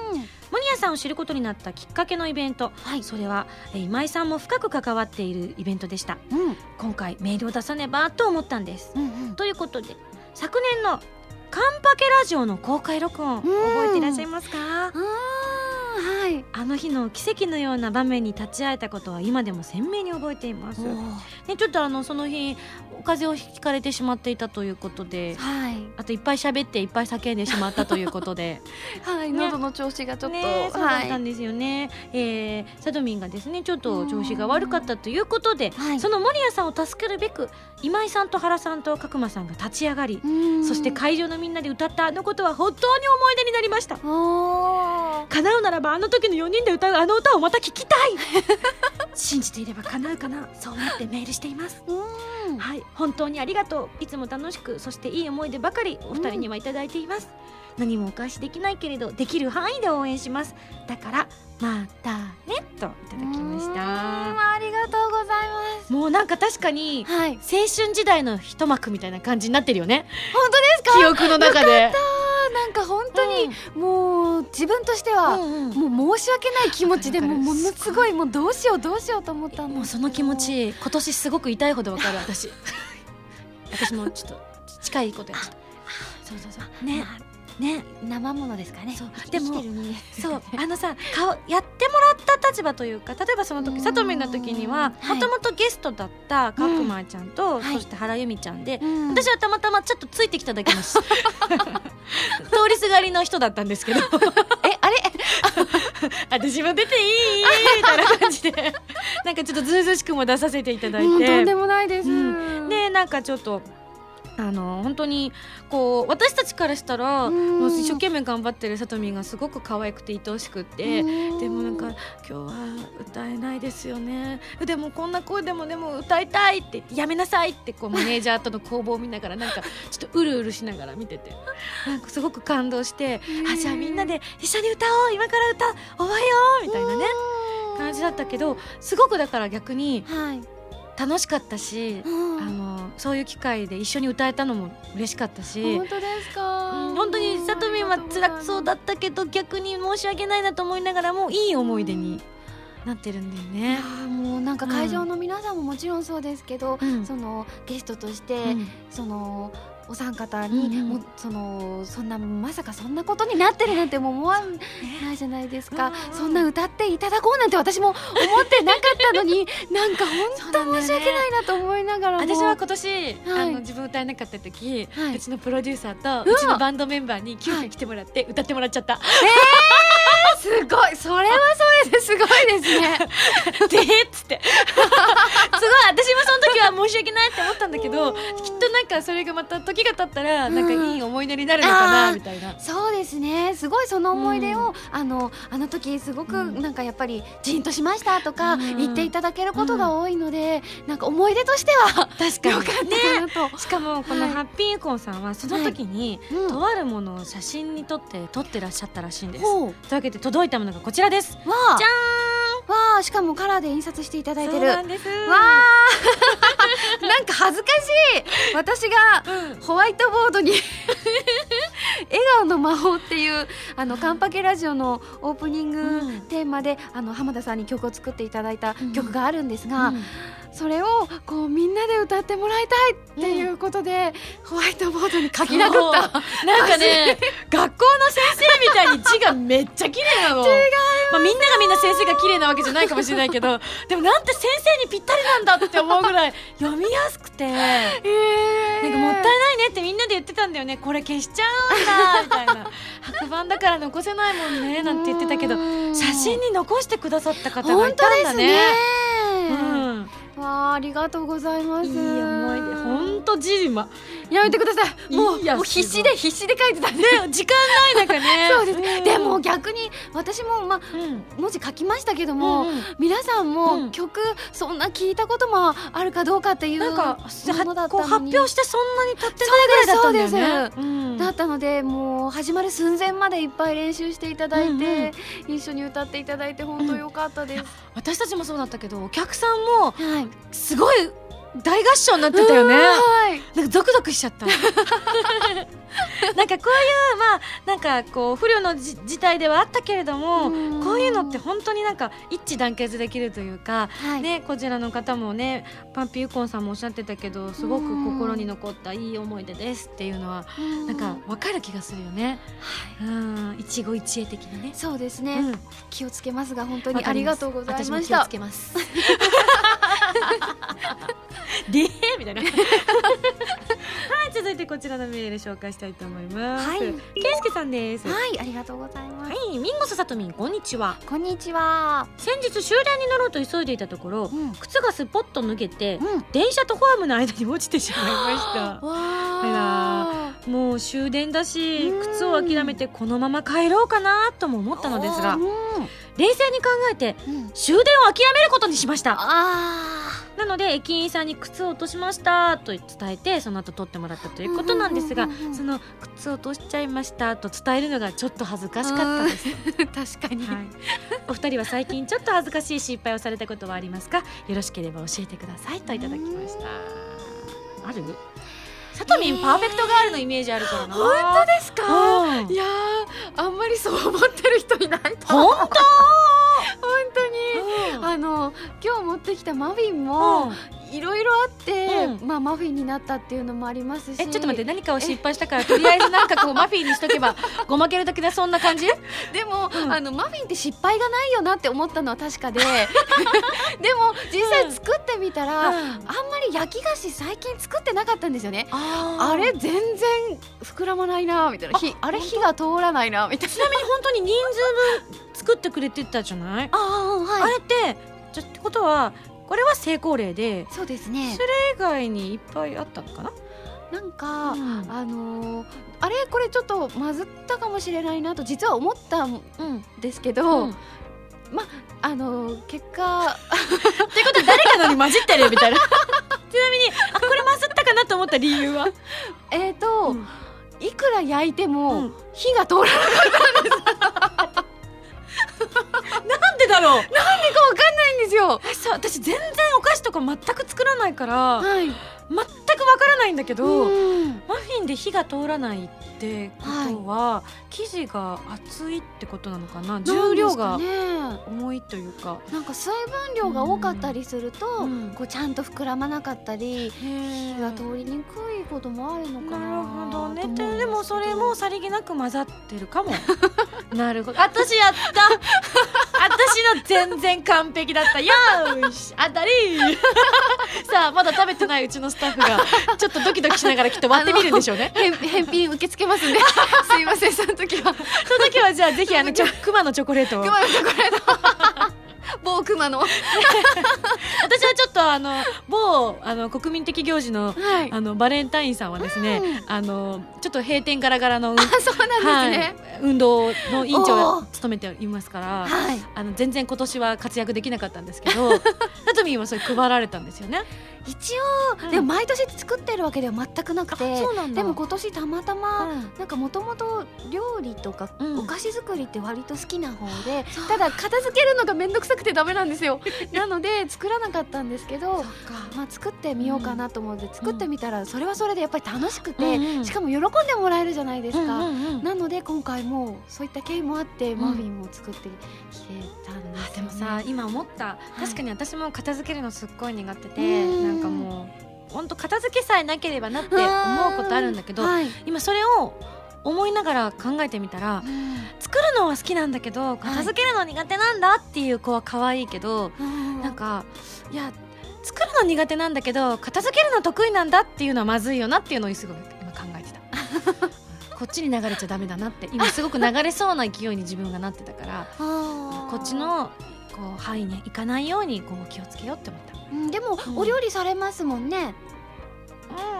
森谷さんを知ることになったきっかけのイベント、それは、えー今井さんも深く関わっているイベントでした。
うん。
今回メールを出さねばと思ったんです。
うんうん。
ということで昨年のカンパケラジオの公開録音覚えていらっしゃいますか？
あーはい。
あの日の奇跡のような場面に立ち会えたことは今でも鮮明に覚えています。ね、ちょっとあのその日お風邪をひかれてしまっていたということで、
はい。
あといっぱい喋っていっぱい叫んでしまったということで、*laughs*
はい。
ね。
喉の調子がちょっと
ね、そうだ
はい
ったんですよね。えー、サドミンがですねちょっと調子が悪かったということで、
はい。
その森谷さんを助けるべく今井さんと原さんと角間さんが立ち上がり、
うん。
そして会場のみんなで歌ったあのことは本当に思い出になりました。叶うならばあの時の4人で歌うあの歌をまた聴きたい。*laughs* 信じていれば叶うかな。そう思ってメールしています。
うん。
はい。本当にありがとう。いつも楽しくそしていい思い出ばかりお二人にはいただいています、何もお返しできないけれどできる範囲で応援します。だからまたねといただきまし
うん
た
ありがとうございま
もうなんか確かに
すはい。
青春時代の一幕みたいな感じになってるよね。
本当ですか？
記憶の中で。
なんか本当に、もう自分としては、
うんうん。
もう申し訳ない気持ちでもうものすごいもうどうしようどうしようと思った
もうその気持ち今年すごく痛いほどわかる私。私もちょっと近いことやってた。そうそうそう。ねね
生ものですかね。
でもそう *laughs* あのさ顔やってもらった立場というか例えばその時
うん。
さとみんの時には
はい。
もともとゲストだったかくまちゃんと、
はい。
そして原由美ちゃんで、
うん。
私はたまたまちょっとついてきただけのし *laughs* 通りすがりの人だったんですけど。*laughs*
えあれ？
私も出ていいみたいな感じで。なんかちょっとずうずうしくも出させていただいて、
うんとんでもないです、
うん。でなんかちょっとあの本当にこう私たちからしたら、
うん。
もう一生懸命頑張ってるさとみんがすごく可愛くて愛おしくって、
うん。
でもなんか今日は歌えないですよね。でもこんな声でもでも歌いたいってやめなさいってこうマネージャーとの攻防を見ながらなんかちょっとうるうるしながら見てて。*laughs* なんかすごく感動してあじゃあみん。なで一緒に歌おう今から歌覚えようみたいなね感じだったけどすごくだから逆に
はい、
楽しかったし
うん。
あのそういう機会で一緒に歌えたのも嬉しかったし、
本当ですか、
うん本当にさとみんは辛そうだったけど逆に申し訳ないなと思いながらもいい思い出になってるんだよ
い
ね
もうなんか会場の皆さんももちろんそうですけど、
うん。
そのゲストとして、
うん。
そのお三方に、
うんうん。
もうそのそんなまさかそんなことになってるなんても思わないじゃないですか、
うんうん
そんな歌っていただこうなんて私も思ってなかったのになんか本当申し訳ないなと思いながらも。
私は今年、
はい。
あの自分歌えなかった時、
はい。う
ちのプロデューサーと
う
ちのバンドメンバーに急遽来てもらって歌ってもらっちゃった、
すごい。それはそれですごいですね。*laughs*
でっつって。*laughs* すごい私もその時は申し訳ないって思ったんだけどきっとなんかそれがまた時が経ったらなんかいい思い出になるのかなみたいな。
そうですね。すごいその思い出を、
う
あのあの時すごく
うん。
なんかやっぱりジーンとしましたとか
うん。
言っていただけることが多いので、なんか思い出としては
確
よかったかなと、
しかもこの
はい。
ハッピーユコンさんはその時に、
うん。
とあるものを写真に撮って撮ってらっしゃったらしいんです。というわけで届いたものがこちらです。
わあ。
じゃ
わあしかもカラーで印刷していただいてる。わ
そうなんです。
あ。*laughs* なんか恥ずかしい。私が
うん。
ホワイトボードに *laughs* 笑顔の魔法っていうあのカンパケラジオのオープニング
うん。
テーマで、あの浜田さんに曲を作っていただいた
うん。
曲があるんですが、
うん
それをこうみんなで歌ってもらいたいっていうことで、ホワイトボードに書き殴った。
なんかね *laughs* 学校の先生みたいに字がめっちゃ綺麗なの。違まあ、みんながみんな先生が綺麗なわけじゃないかもしれないけど *laughs* でもなんて先生にぴったりなんだって思うぐらい読みやすくて。*laughs* なんかもったいないねってみんなで言ってたんだよね。これ消しちゃうんだみたいな。白板だから残せないもんねなんて言ってたけど写真に残してくださった方が
本
いたんだね。
わあありがとうございます。
いい思い出本当字ま
やめてください。もうもう必死で必死で書いてたんで。
ね時間ない中ね。*laughs*
そうです、
ん。
でも逆に私もまあ
うん。
文字書きましたけども、
うんうん。
皆さん
う
も
ん。
曲そんな聞いたこともあるかどうかっていう
なんか
ものだっ
こう
たのに。
発表してそんなに経ってないぐらいだったんだよ
そう
ね
だったのでもう始まる寸前までいっぱい練習していただいて、一緒に歌っていただいて本当良かったです、
私たちもそうだったけどお客さんも
はい。
すごい大合唱になってたよね。
はい
なんかゾクゾクしちゃった。*laughs* なんかこういうまあなんかこう不慮のじ事態ではあったけれども
うん
こういうのって本当になんか一致団結できるというか、
はい
ねこちらの方もねパンピーユコンさんもおっしゃってたけどすごく心に残ったいい思い出ですっていうのは
うん
なんかわかる気がするよね。うん一期一会的なね。
そうですね、
うん
気をつけますが本当にありがとうございま
私も気を
した
つけます。*laughs* *laughs* でみたいな。*laughs* はい、続いてこちらのメール紹介したいと思います。
はい。
けいすけさんです。は
はいありがとうございます、
い、ミンゴスさとみん、こんにちは。
こんにちは。
先日終電に乗ろうと急いでいたところ、
うん。
靴がすっぽっと脱げて、
うん。
電車とホームの間に落ちてしまいました。
わあ
もう終電だし
うん。
靴を諦めてこのまま帰ろうかなとも思ったのですが
うん。
冷静に考えて
うん。
終電を諦めることにしました。
あ
なので駅員さんに靴を落としましたと伝えてその後取ってもらったということなんですがその靴を落としちゃいましたと伝えるのがちょっと恥ずかしかったです、
ー *laughs* 確かに、
はい、お二人は最近ちょっと恥ずかしい失敗をされたことはありますか？よろしければ教えてくださいといただきました。ある？さとみんパーフェクトガールのイメージあるからな。
本当ですか？
うん。
いやーあんまりそう思ってる人いないと。
本 *laughs*
本当に。
当
あの今日持ってきたマフィンもいろいろあって、
う
まあマフィンになったっていうのもありますし。
えちょっと待って何かを失敗したからとりあえずなんかこうマフィンにしとけば *laughs* ごまけるだけでそんな感じ？
でも、
うん。
あのマフィンって失敗がないよなって思ったのは確かで。*laughs* でも実際作ってみたら、あんまり焼き菓子最近作ってなかったんですよね。
あ
あれ全然膨らまないなみたいな。火あれ火が通らないなみたいな。
ちなみに本当に人数分作ってくれてたじゃない、
ああ
あれってじゃってことはこれは成功例で
そうですね。
それ以外にいっぱいあったのかな、
なんか、
うん。
あのーあれこれちょっとまずったかもしれないなと実は思ったん
うん
ですけど、
うん。
あのー結果
ってことは誰かのに混じってるみたいな。*laughs* ちなみにあこれ混ざったかなと思った理由は？*laughs*
えっ、と、
うん。
いくら焼いても、
うん。
火が通らない
なんでだろう？
かわかんないんですよ。
えさ私全然お菓子とか全く作らないから
はい。
全くわわからないんだけど、
うん。
マフィンで火が通らないってことは、生地が厚いってことなのかな？重量が重いというか。
なんか水分量が多かったりすると、
うん。
こうちゃんと膨らまなかったり火が通りにくいこともあるのかな
なるほどね。ででもそれもさりげなく混ざってるかも。*laughs* なるほど。私やった私の全然完璧だった。よーし。当たり。*laughs* さあまだ食べてないうちのスタッフがちょっとドキドキしながらきっと割ってみるんでしょうね。
返返品受け付けますんで。*laughs* すいませんその時は。
その時はじゃあぜひあのちょクマのチョコレートを。
熊のチョコレート某熊の。は *laughs*
私はちょっとあの某あの国民的行事の
い。
あのバレンタインさんはですね、
うん。
あのちょっと閉店ガラガラの、
あそうなんです
はい。
ね、
運動の委員長を務めていますから
はい。
あの全然今年は活躍できなかったんですけどナトミンはそれ配られたんですよね。
一応、
うん。
でも毎年作ってるわけでは全くなくて
そうなんだ。
でも今年たまたま、
うん。
なんかもともと料理とか
うん。
お菓子作りって割と好きな方で、ただ片付けるのが面倒くさくてダメなんですよ。*laughs* なので作らなかったんですけどまあ、作ってみようかなと思って作ってみたらそれはそれでやっぱり楽しくて、しかも喜んでもらえるじゃないですか、なので今回もそういった経緯もあって、マフィンも作ってきてたんですよ、ね。
あでもさ今思った。
い
確かに私も片付けるのすっごい苦手で、
うん
なんかもう本当片付けさえなければなって思うことあるんだけど、
はい。
今それを思いながら考えてみたら作るのは好きなんだけど片付けるの苦手なんだっていう子は可愛いけど、なんかいや作るの苦手なんだけど片付けるの得意なんだっていうのはまずいよなっていうのをすごい今考えてた。*laughs* こっちに流れちゃダメだなって今すごく流れそうな勢いに自分がなってたからこ
こ
っちのこう範囲に行かないように今後気をつけようって思った。
うんでも、
うん。
お料理されますもんね。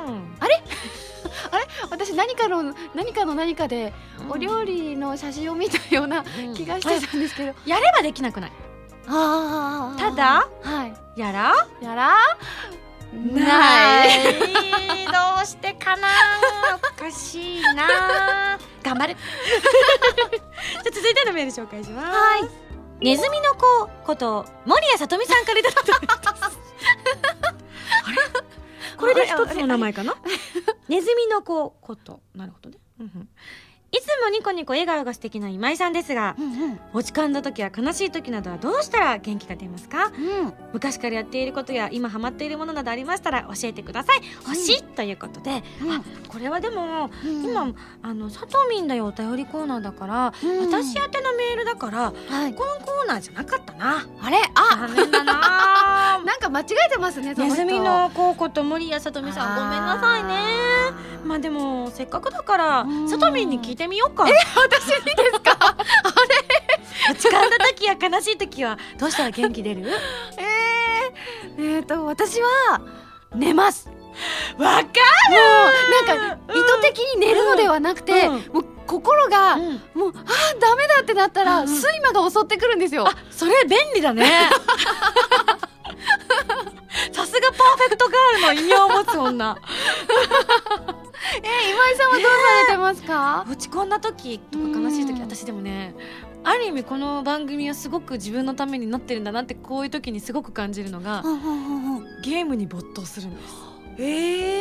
うん。*laughs*
私何かの何かの何かでお料理の写真を見たような
うん。
気がしてたんですけど、
やればできなくない？
あー。
ただ？
はい。
やら？
やら？
ない。*laughs* どうしてかな？おかしいな。頑張る。*laughs* じゃあ続いてのメール紹介します。
はい
ネズミの子こと森谷さとみさんからいただいた *laughs* これで一つの名前かな？ネズミの子こと。なるほどね、うんうんいつもニコニコ笑顔が素敵な今井さんですが
うんうん。
落ち込んだ時や悲しい時などはどうしたら元気が出ますか？
うん。
昔からやっていることや今ハマっているものなどありましたら教えてください。欲しい、ということで、
うん。
あこれはでも、
うん。
今あのさとみんだよお便りコーナーだから、
うん。
私宛てのメールだから
はい。
このコーナーじゃなかったな。
あれ？あ
残念だな
間違えてますね
ネズミの高子と森谷さとみさんごめんなさいね。
あ
まあでもせっかくだから
うん。
さとみんに聞いてみようか。
私にですか？
落ち込んだ時や悲しい時はどうしたら元気出る？*laughs*
えー、えーと私は寝ます。
わか
もうなんか意図的に寝るのではなくて、
うん。
もう心が、
る、うん。
もうあーダメだってなったら、
うんうん。
睡魔が襲ってくるんですよ。
あそれ便利だね *laughs* *laughs* さすがパーフェクトガールの異名を持つ女。*laughs*
え今井さんはどうされてますか？
落ち込んだ時とか悲しい時
うん。
私でもねある意味この番組はすごく自分のためになってるんだなってこういう時にすごく感じるのがゲームに没頭するんです。
え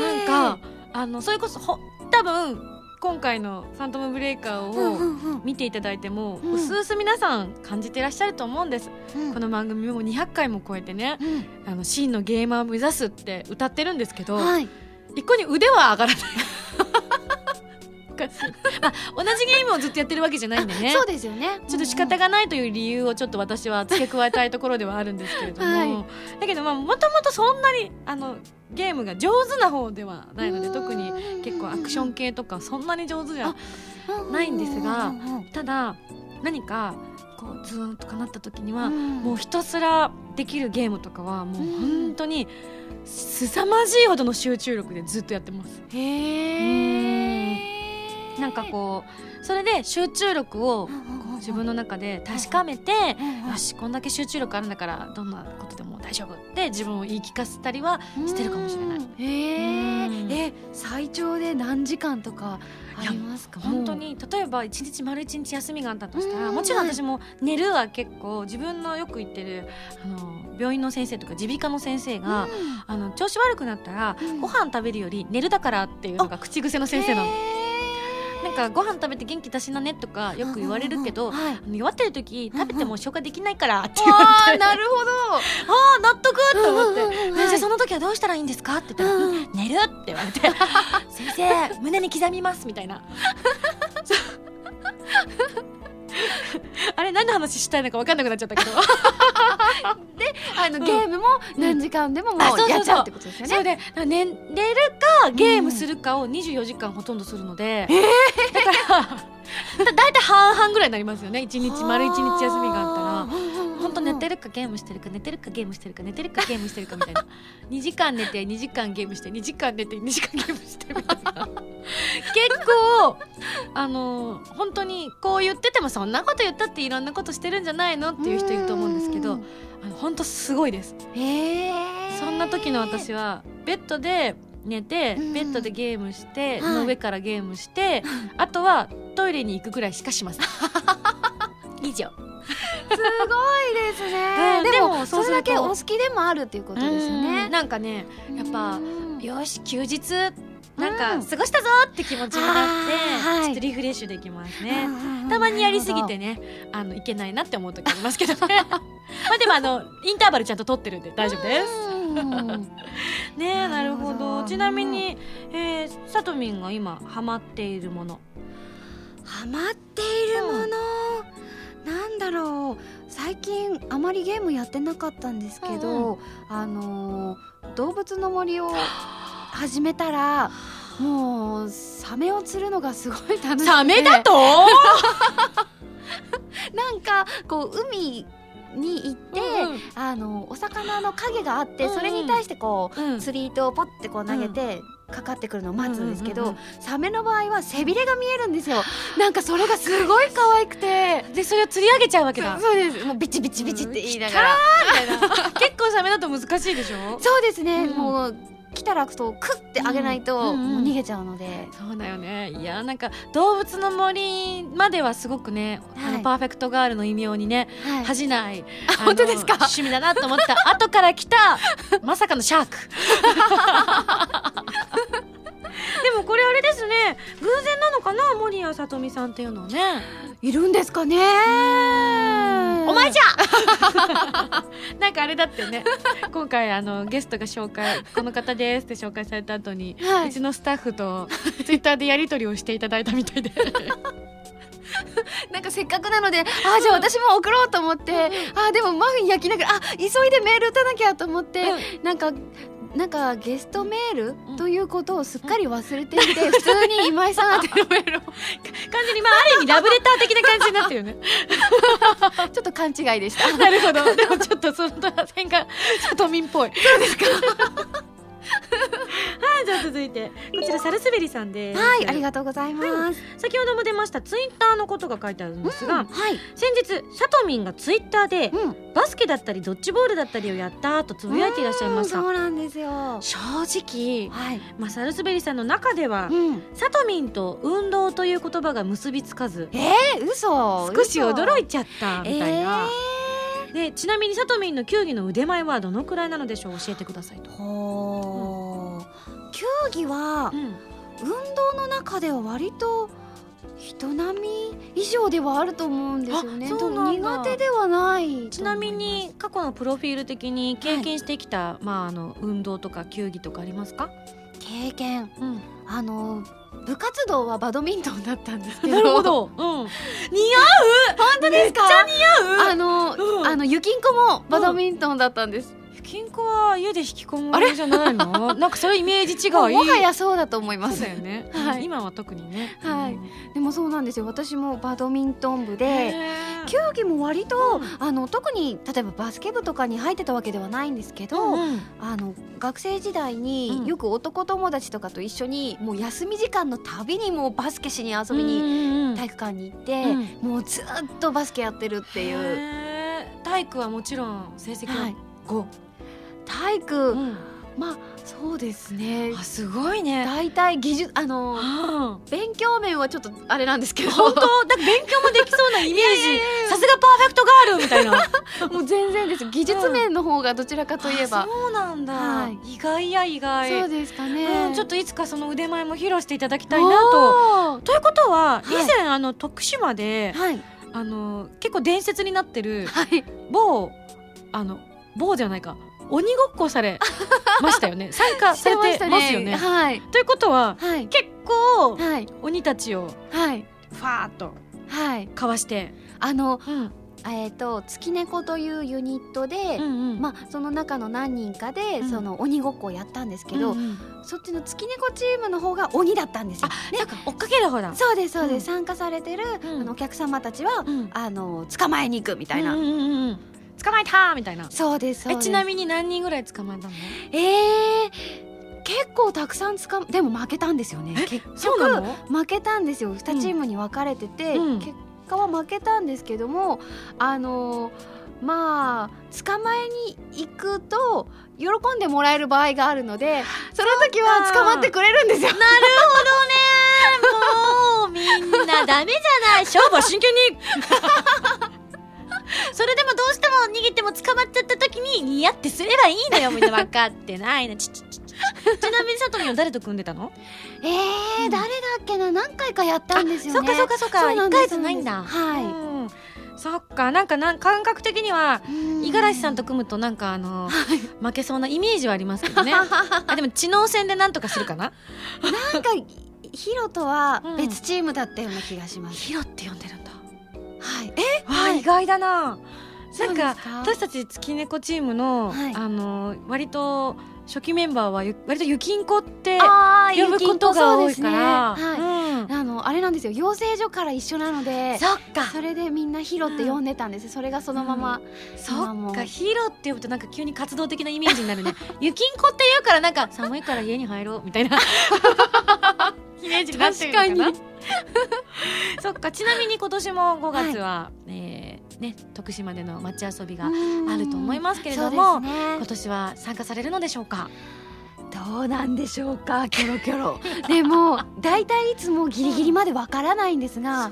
なんかあのそれこそほ多分今回の「ファントムブレイカー」を見ていただいても、
うん。
うすうす皆さん感じてらっしゃると思うんです、
うん。
この番組も200回も超えてねあの真のゲーマーを目指すって歌ってるんですけど、
はい。
一向に腕は上がらない。おかしいまあ同じゲームをずっとやってるわけじゃないんでね。
そうですよね。
ちょっと仕方がないという理由をちょっと私は付け加えたいところではあるんですけれども、
はい。
だけどまあもともとそんなにあのゲームが上手な方ではないので特に結構アクション系とかそんなに上手じゃないんですがただ何かこうズーンとかなった時には、もうひたすらできるゲームとかはもう本当に凄まじいほどの集中力でずっとやってます。
へえ
なんかこうそれで集中力をこ自分の中で確かめて、よしこんだけ集中力あるんだからどんなことでも大丈夫って自分を言い聞かせたりはしてるかもしれない。
うんへ
うん。
ええ最長で何時間とかありますか？
本当に例えば一日丸一日休みがあったとしたら
うん
もちろん私も寝るは結構自分のよく行ってるあの病院の先生とか耳鼻科の先生が、あの調子悪くなったら、
うん。
ご飯食べるより寝るだからっていうのが口癖の先生なの。かご飯食べて元気出しなねとかよく言われるけど、弱ってる時食べても消化できないからって言
あ
われて、
ーなるほど。*laughs*
ああ納得って思って、
うんうんうんうん
ねじゃあその時はどうしたらいいんですか？って言ったら、寝るって言われて。*laughs* 先生胸に刻みますみたいな *laughs* *laughs* あれ何の話したいのか分かんなくなっちゃったけど。*laughs*
あのゲームも何時間でもも
う
やっちゃうってことですよね。
それで、ね、寝るかゲームするかを24時間ほとんどするので、だから *laughs* だだいたい半々ぐらいになりますよね。一日丸一日休みがあったら。本当寝て
る
るかゲームしてるか寝てるかゲームしてるか寝てるかゲームしてるかみたいな。*laughs* 2時間寝て2時間ゲームして2時間寝て2時間ゲームしてみたいな。*laughs* 結構あの本当にこう言っててもそんなこと言ったっていろんなことしてるんじゃないのっていう人いると思うんですけどあの本当すごいです。
へえ
そんな時の私
は
はベッドで寝て
うん。
ベッドでゲームして、
はい。
の上からゲームしてあとはトイレに行くぐらいしかしません。*laughs* 以上。
すごいですね。
うん
で
でも
もそれだけお好きでもあるっていうことですよ
うん。
ね
なんかねやっぱ
うん。
よし休日なん。
うん
か過ごしたぞって気持ちになって、
はい。
ちょっとリフレッシュできますね、
うん
たまにやりすぎてねあのいけないなって思う時ありますけどね。*laughs* まあでもあのインターバルちゃんと取ってるんで大丈夫です。
うん。*laughs*
ねえ
なるほど。
ど。ちなみに、えー、さとみんが今ハマっているもの。
ハマっているもの、なんだろう。最近あまりゲームやってなかったんですけど、あのー動物の森を始めたらもうサメを釣るのがすごい楽しくて。
サメだと？*laughs*
なんかこう海に行って、
うん
あのお魚の影があって、
うんうん。
それに対してこう、
うん。
釣り糸をポッてこう投げて、かかってくるのを待つんですけど、
うんうんうん
サメの場合は背びれが見えるんですよ。なんかそれがすごい可愛くて。
でそれを釣り上げちゃうわけだ。
そうです。もうビチビチビチって言いながら、
みたいな。*laughs* 結構サメだと難しいでしょ？
そうですね、
うん。
もう来たらそうクッてあげないと、逃げちゃうので、
そうだよね。いやなんか動物の森まではすごくね、あ
はい。
のパーフェクトガールの異名にね
はい。
恥じない、
本当ですか？
趣味だなと思った後から来たまさかのシャーク *laughs* でもこれあれですね偶然なのかな森谷さとみさんっていうのはね。
いるんですかね。
お前じゃ！*laughs* なんかあれだってね。今回あのゲストが紹介この方ですって紹介された後に、
はい。う
ちのスタッフとツイッターでやり取りをしていただいたみたいで。
なんかせっかくなのであーじゃあ私も送ろうと思って、あーでもマフィン焼きながらあ急いでメール打たなきゃと思って、なんかなんかゲストメール
うん。
ということをすっかり忘れていて、普通に今井さん宛てのメールを。
完全にまあある意味ラブレター的な感じになってるよね。*laughs*
ちょっと勘違いでした。
なるほど。でもちょっとその辺がさとみんっぽい。そうですかはいじゃあ続いて。こちらサルスベリさんです。
はい、ありがとうございます。
先ほども出ましたツイッターのことが書いてあるんですが、
うんはい、
先日さとみんがツイッターで
うん、
バスケだったりドッジボールだったりをやったとつぶやいていらっしゃいました。
うんそうなんですよ。
正直、
はい、
まあ、サルスベリさんの中では
うん、
さとみんと運動という言葉が結びつかず
えー、嘘。
少し驚い
て
ちゃったみたいな、でちなみにさとみんの球技の腕前はどのくらいなのでしょう？教えてくださいと、
ほー球技は
うん
運動の中では割と人並み以上ではあると思うんですよね。苦手ではない。
ちなみに過去のプロフィール的に経験してきた、まあ、あの運動とか球技とかありますか、
経験
うん、
あの部活動はバドミントンだったんですけど。
なるほ。ど、うん、似合う？
本当ですか？
めっちゃ似合う？
あの、
うん
あのゆきんこもバドミントンだったんです。
ゆ金庫は家で引きこもりじゃないの？*laughs* なんかそれイメージ違い？
もうもはやそうだと思います。
よね、
はい。
今は特にね。
はい。
うん
でもそうなんですよ。私もバドミントン部で球技も割と、
うん。
あの特に例えばバスケ部とかに入ってたわけではないんですけど、
うんうん。
あの学生時代
うん。
によく男友達とかと一緒にもう休み時間のたびにもうバスケしに遊びに
に
体育館に行って、
う
もうずっとバスケやってるっていう、
体育はもちろん成績
は、
はい。5、
体育、
うん。
まあそうですね。
あすごいね。
大体技術あの
あ
勉強面はちょっとあれなんですけど。
本当？だ勉強もできそうなイメージ。さすがパーフェクトガールみたいな。*laughs*
もう全然です。技術面の方がどちらかといえば。
あ、そうなんだ、
はい。
意外や意外。
そうですかね、
うん、ちょっといつかその腕前も披露していただきたいなと。
と
ということは以
はい。
前、あの徳島で
はい。
あの結構伝説になってる
はい。
某あの某じゃないか鬼ごっこされ *laughs* ましたよね。参加されてますよね。
はい。
ということは
はい。
結構
はい。
鬼たちを
はい。
ファーっと
はい。
かわして、
あの
うん。
えっ、と月猫というユニットで、
うんうん。
まあその中の何人かで、
うん。
その鬼ごっこをやったんですけど、
うんうん。
そっちの月猫チームの方が鬼だったんですよ。
あなんか追っかける方だ。
そうですそうです、
うん。
参加されてる、
うん。
あのお客様たちは、
うん。
あの捕まえに行くみたいな、
うんうんうんうん捕まえたみたいな。
そうですそうです。
えちなみに何人ぐらい捕まえたの？
えー、結構たくさん捕までも負けたんですよね。
え
結
そうなの？
負けたんですよ。2チームに分かれてて、
うん。
結果は負けたんですけどもあのーまあ捕まえに行くと喜んでもらえる場合があるので *laughs* その時は捕まってくれるんですよ。*laughs*
もうみんなダメじゃない。勝負は真剣に *laughs* それでもどうしても逃げても捕まっちゃった時にニヤってすればいいのよみんな分かってないのちちちちちなみにさとみは誰と組んでたの
えー、
うん
誰だっけな何回かやったんですよね。
そっかそっかそっか
そうなんです
一回じゃないんだ
はい
うんそっかなんかなん感覚的には五十嵐さんと組むとなんかあの負けそうなイメージはありますけどねあでも知能戦でなんとかするかな
なんかヒロとは別チームだったような気がします。
ヒロって呼んでるんだ
はい。
わあ、
はい。
意外だな。なんか私たち月猫チームの、
はい。
あの割と初期メンバーはゆ割とゆきんこって
あ
呼ぶことが多いから、
はい。
うん。
あのあれなんですよ。養成所から一緒なので
そっか。
それでみんなヒロって呼んでたんです、それがそのまま、
そ
今も。
っか。ヒーローって呼ぶとなんか急に活動的なイメージになるね。ゆきんこって言うからなんか寒いから家に入ろうみたいな *laughs* イメージになってるのかな？*laughs* そっかちなみに今年も5月は、えーね徳島での街遊びがあると思いますけれども、
ね。
今年は参加されるのでしょうか？
どうなんでしょうか？キョロキョロ。で *laughs* も大体いつもギリギリまでわからないんですが、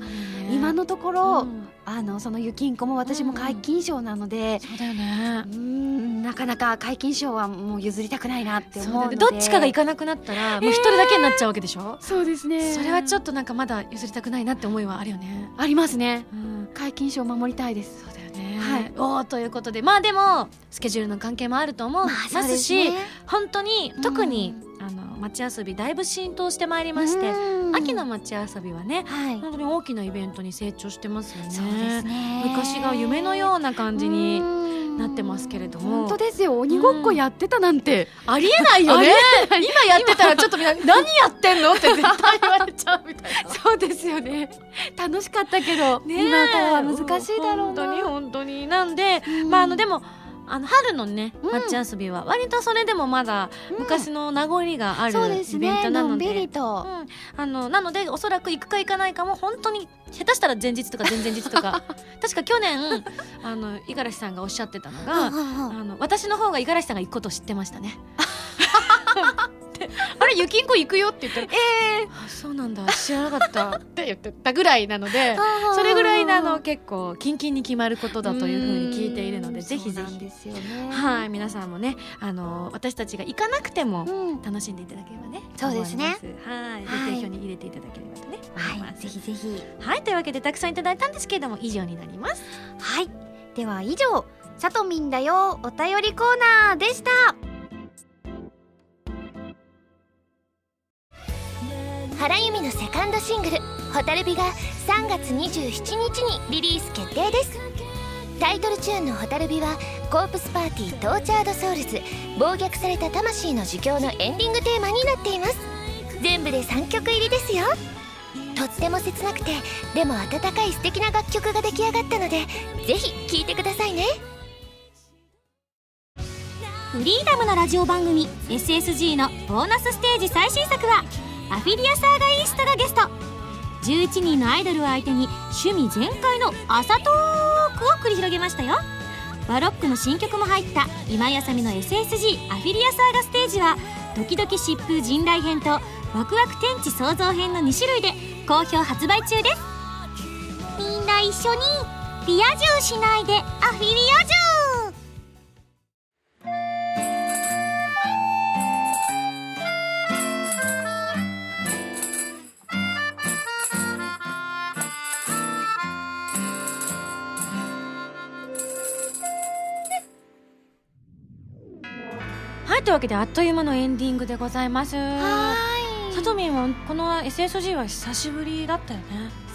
今のところ、
うん
あのそのゆきんこも私も皆勤賞なので、
そうだよね。
うーんなかなか皆勤賞はもう譲りたくないなって思うので。
どっちかが行かなくなったらもう一人だけになっちゃうわけでしょ、
そうですね。
それはちょ
っ
っとなんかまだ譲りたくないなって思いはあるよね、
とありますね。
うん、
皆勤賞守りたいです。
そうだよね。
はい。
おーということで。まあでもスケジュールの関係もあると思いますし、本当に
うん。
特にあの街遊びだいぶ浸透してまいりまして、秋の街遊びはね
はい。
本当に大きなイベントに成長してますよね。
そうですね。
昔が夢のような感じになってますけれども。
本当ですよ。鬼ごっこやってたなんて、
ありえないよね。今やってたらちょっとみんな何やってんのって絶対言われちゃうみたいな。
そうですよね。楽しかったけど、
ねえ。
今からは難しいだろうな。
本当に本当に。なんで、
うん。
まああのでもあの春のね
うん。
街遊びは割とそれでもまだ昔の名残がある
そうです
イベントなので、うん、あのなのでおそらく行くか行かないかも本当に下手したら前日とか前々日とか。*laughs* 確か去年あの五十嵐さんがおっしゃってたのが、あの私の方が五十嵐さんが行くことを知ってましたね。*laughs* であれゆきんこ行くよって言ったら「えー、あそうなんだ。知らなかった」って言ってたぐらいなのでそれぐらいなの結構キンキンに決まることだというふうに聞いているのでぜひぜひ、はい皆さんもねあの私たちが行かなくても
うん。
楽しんでいただければね
そうですね。
はい。表に入れていただければとね
はい。ぜひぜひ。
はい。というわけでたくさんいただいたんですけれども以上になります。
はい。では以上さとみんだよお便りコーナーでした
原由美のセカンドシングル「ホタルビ」が3月27日にリリース決定です。タイトルチューンの「蛍火」は Corpse Party Tortured Souls 暴虐された魂の呪叫のエンディングテーマになっています。全部で3曲入りですよ。とっても切なくてでも温かい素敵な楽曲が出来上がったのでぜひ聴いてくださいね。
フリーダムなラジオ番組 SSG のボーナスステージ最新作はアフィリアサーガイーストがゲスト。11人のアイドルを相手に趣味全開の朝トークを繰り広げましたよ。バロックの新曲も入った今やさみの SSG アフィリアサーガステージはドキドキ疾風陣雷編とワクワク天地創造編の2種類で好評発売中です。みんな一緒にリア充しないでアフィリア充
わけであっという間のエンディングでございます。
は
さとみんはこの SSG は久しぶりだったよね。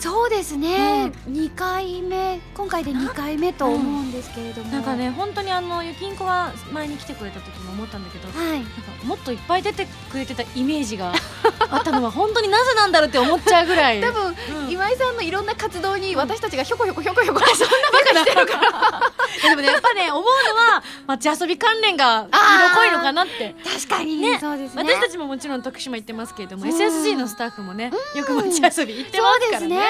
そうですね、二2回目今回で2回目と思うんですけれども、
なんかね本当にあのゆきんこが前に来てくれた時も思ったんだけど
はい。
なんかもっといっぱい出てくれてたイメージがあったのは本当になぜなんだろうって思っちゃうぐらい。*laughs*
多分、
うん。
今井さんのいろんな活動に私たちがひょこひょこひょこひょこそんなバカしてるから
でもねやっぱね思うのは街遊び関連が色濃いのかなって。
確かに、
ね。
そうですね。
私たちももちろん徳島行ってますけれども、
うん。
SSG のスタッフもねよく街遊び行ってますからね。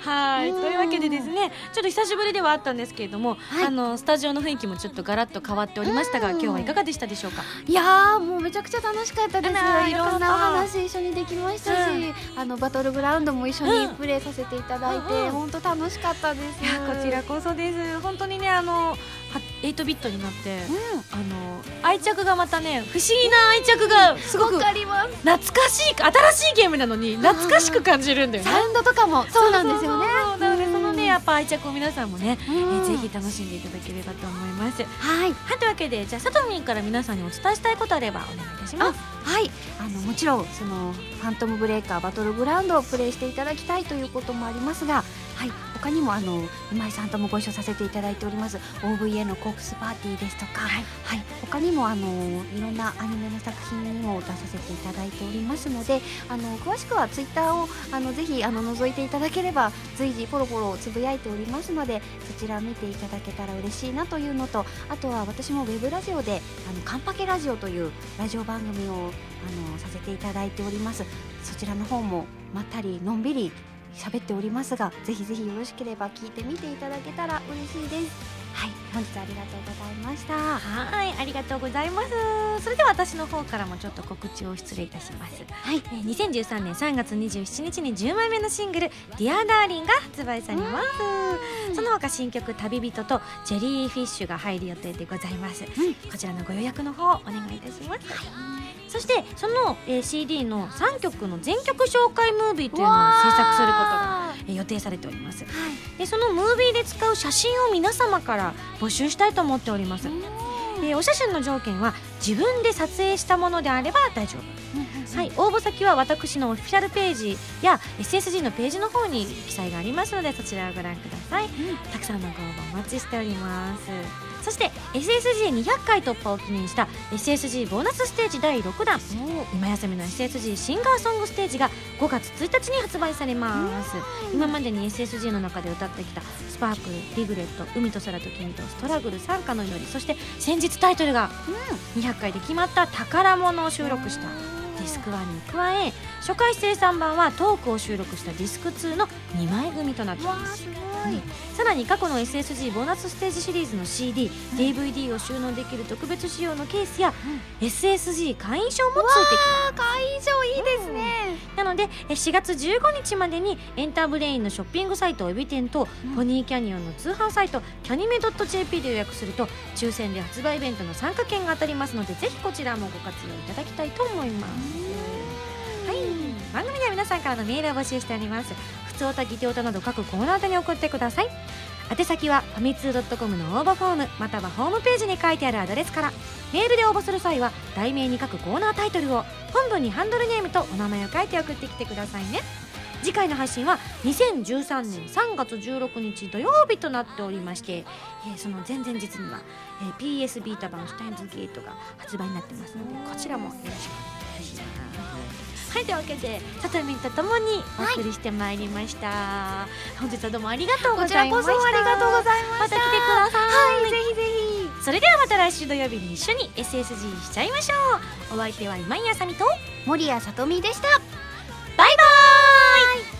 はい。
うん。
というわけでですねちょっと久しぶりではあったんですけれども、
い。
あのスタジオの雰囲気もちょっとガラッと変わっておりましたが、
うん。
今日はいかがでしたでしょうか？
いやーもうめちゃくちゃ楽しかったです。いろんなお話一緒にできましたし、
うん。
あのバトルグラウンドも一緒にプレーさせていただいて、
うんうん。
本当楽しかったです。
いやこちらこそです。本当にねあのは8ビットになって、
う
あの愛着がまたね不思議な愛着がすごく懐かしい新しいゲームなのに懐かしく感じるんだよね。
サウンドとかもそうなんですよね。
なのでそのね
う。ん。
やっぱ愛着を皆さんもね、え
うん。
ーぜひ楽しんでいただければと思います。
はい。
はいというわけでじゃあさとみんから皆さんにお伝えしたいことあればお願いいたします。
はい。あのもちろんそのファントムブレーカーバトルグラウンドをプレイしていただきたいということもありますがはい。他にもあの今井さんともご一緒させていただいております OVA のコープスパーティーですとか、
はい。
はい、他にもあのいろんなアニメの作品にも出させていただいておりますのであの詳しくはツイッターをあのぜひあの覗いていただければ随時ポロポロつぶやいておりますのでそちら見ていただけたら嬉しいなというのとあとは私もウェブラジオであのカンパケラジオというラジオ番組をあのさせていただいております。そちらの方もまったりのんびり喋っておりますがぜひぜひよろしければ聞いてみていただけたら嬉しいです。はい本日はありがとうございました。
はいありがとうございます。それでは私の方からもちょっと告知を失礼いたします。
はい。
えー2013年3月27日に10枚目のシングル「Dear Darling」が発売されます。その他新曲「旅人」と「ジェリーフィッシュ」が入る予定でございます、こちらのご予約の方お願いいたします、そしてその、えー CD の3曲の全曲紹介ムービーというのを制作することが、えー予定されております。でそのムービーで使う写真を皆様から募集したいと思っております。でお写真の条件は自分で撮影したものであれば大丈夫。はい、応募先は私のオフィシャルページや SSG のページの方に記載がありますのでそちらをご覧ください、たくさんのご応募お待ちしておりますそして SSG200 回突破を記念した SSG ボーナスステージ第6弾。今休みの SSG シンガーソングステージが5月1日に発売されます。今までに SSG の中で歌ってきた「スパークル」「リグレット」「海と空と君と」「ストラグル」「参加の祈り」そして先日タイトルが200回で決まった宝物を収録したディスク1に加え初回生産版はトークを収録したディスク2の2枚組となっています。うんさらに過去の SSG ボーナスステージシリーズの CD、DVD を収納できる特別仕様のケースや、SSG 会員証もついてきます。
あ会員証いいですね、
なのでえ4月15日までにエンターブレインのショッピングサイトおび店と、ポニーキャニオンの通販サイトキャニメ .jp で予約すると抽選で発売イベントの参加券が当たりますのでぜひこちらもご活用いただきたいと思います。はい。番組では皆さんからのメールを募集しております普通歌ギテオタなど各コーナー宛に送ってください。宛先はファミツー .com の応募フォームまたはホームページに書いてあるアドレスから。メールで応募する際は題名に書くコーナータイトルを本文にハンドルネームとお名前を書いて送ってきてくださいね。次回の配信は2013年3月16日土曜日となっておりまして、えーその前々日には、えー PS ビータ版シュタインズゲートが発売になってますのでこちらもよろしくお願いします。はいというわけでさとみんとともにお送りしてまいりました、はい、本日はどうもありがとうございました。
こちらこそありがとうございました。
また来てください、
はい、ぜひぜひ。
それではまた来週土曜日に一緒に SSG しちゃいましょう。お相手は今井あさみと
森谷さとみでした。バイバイ。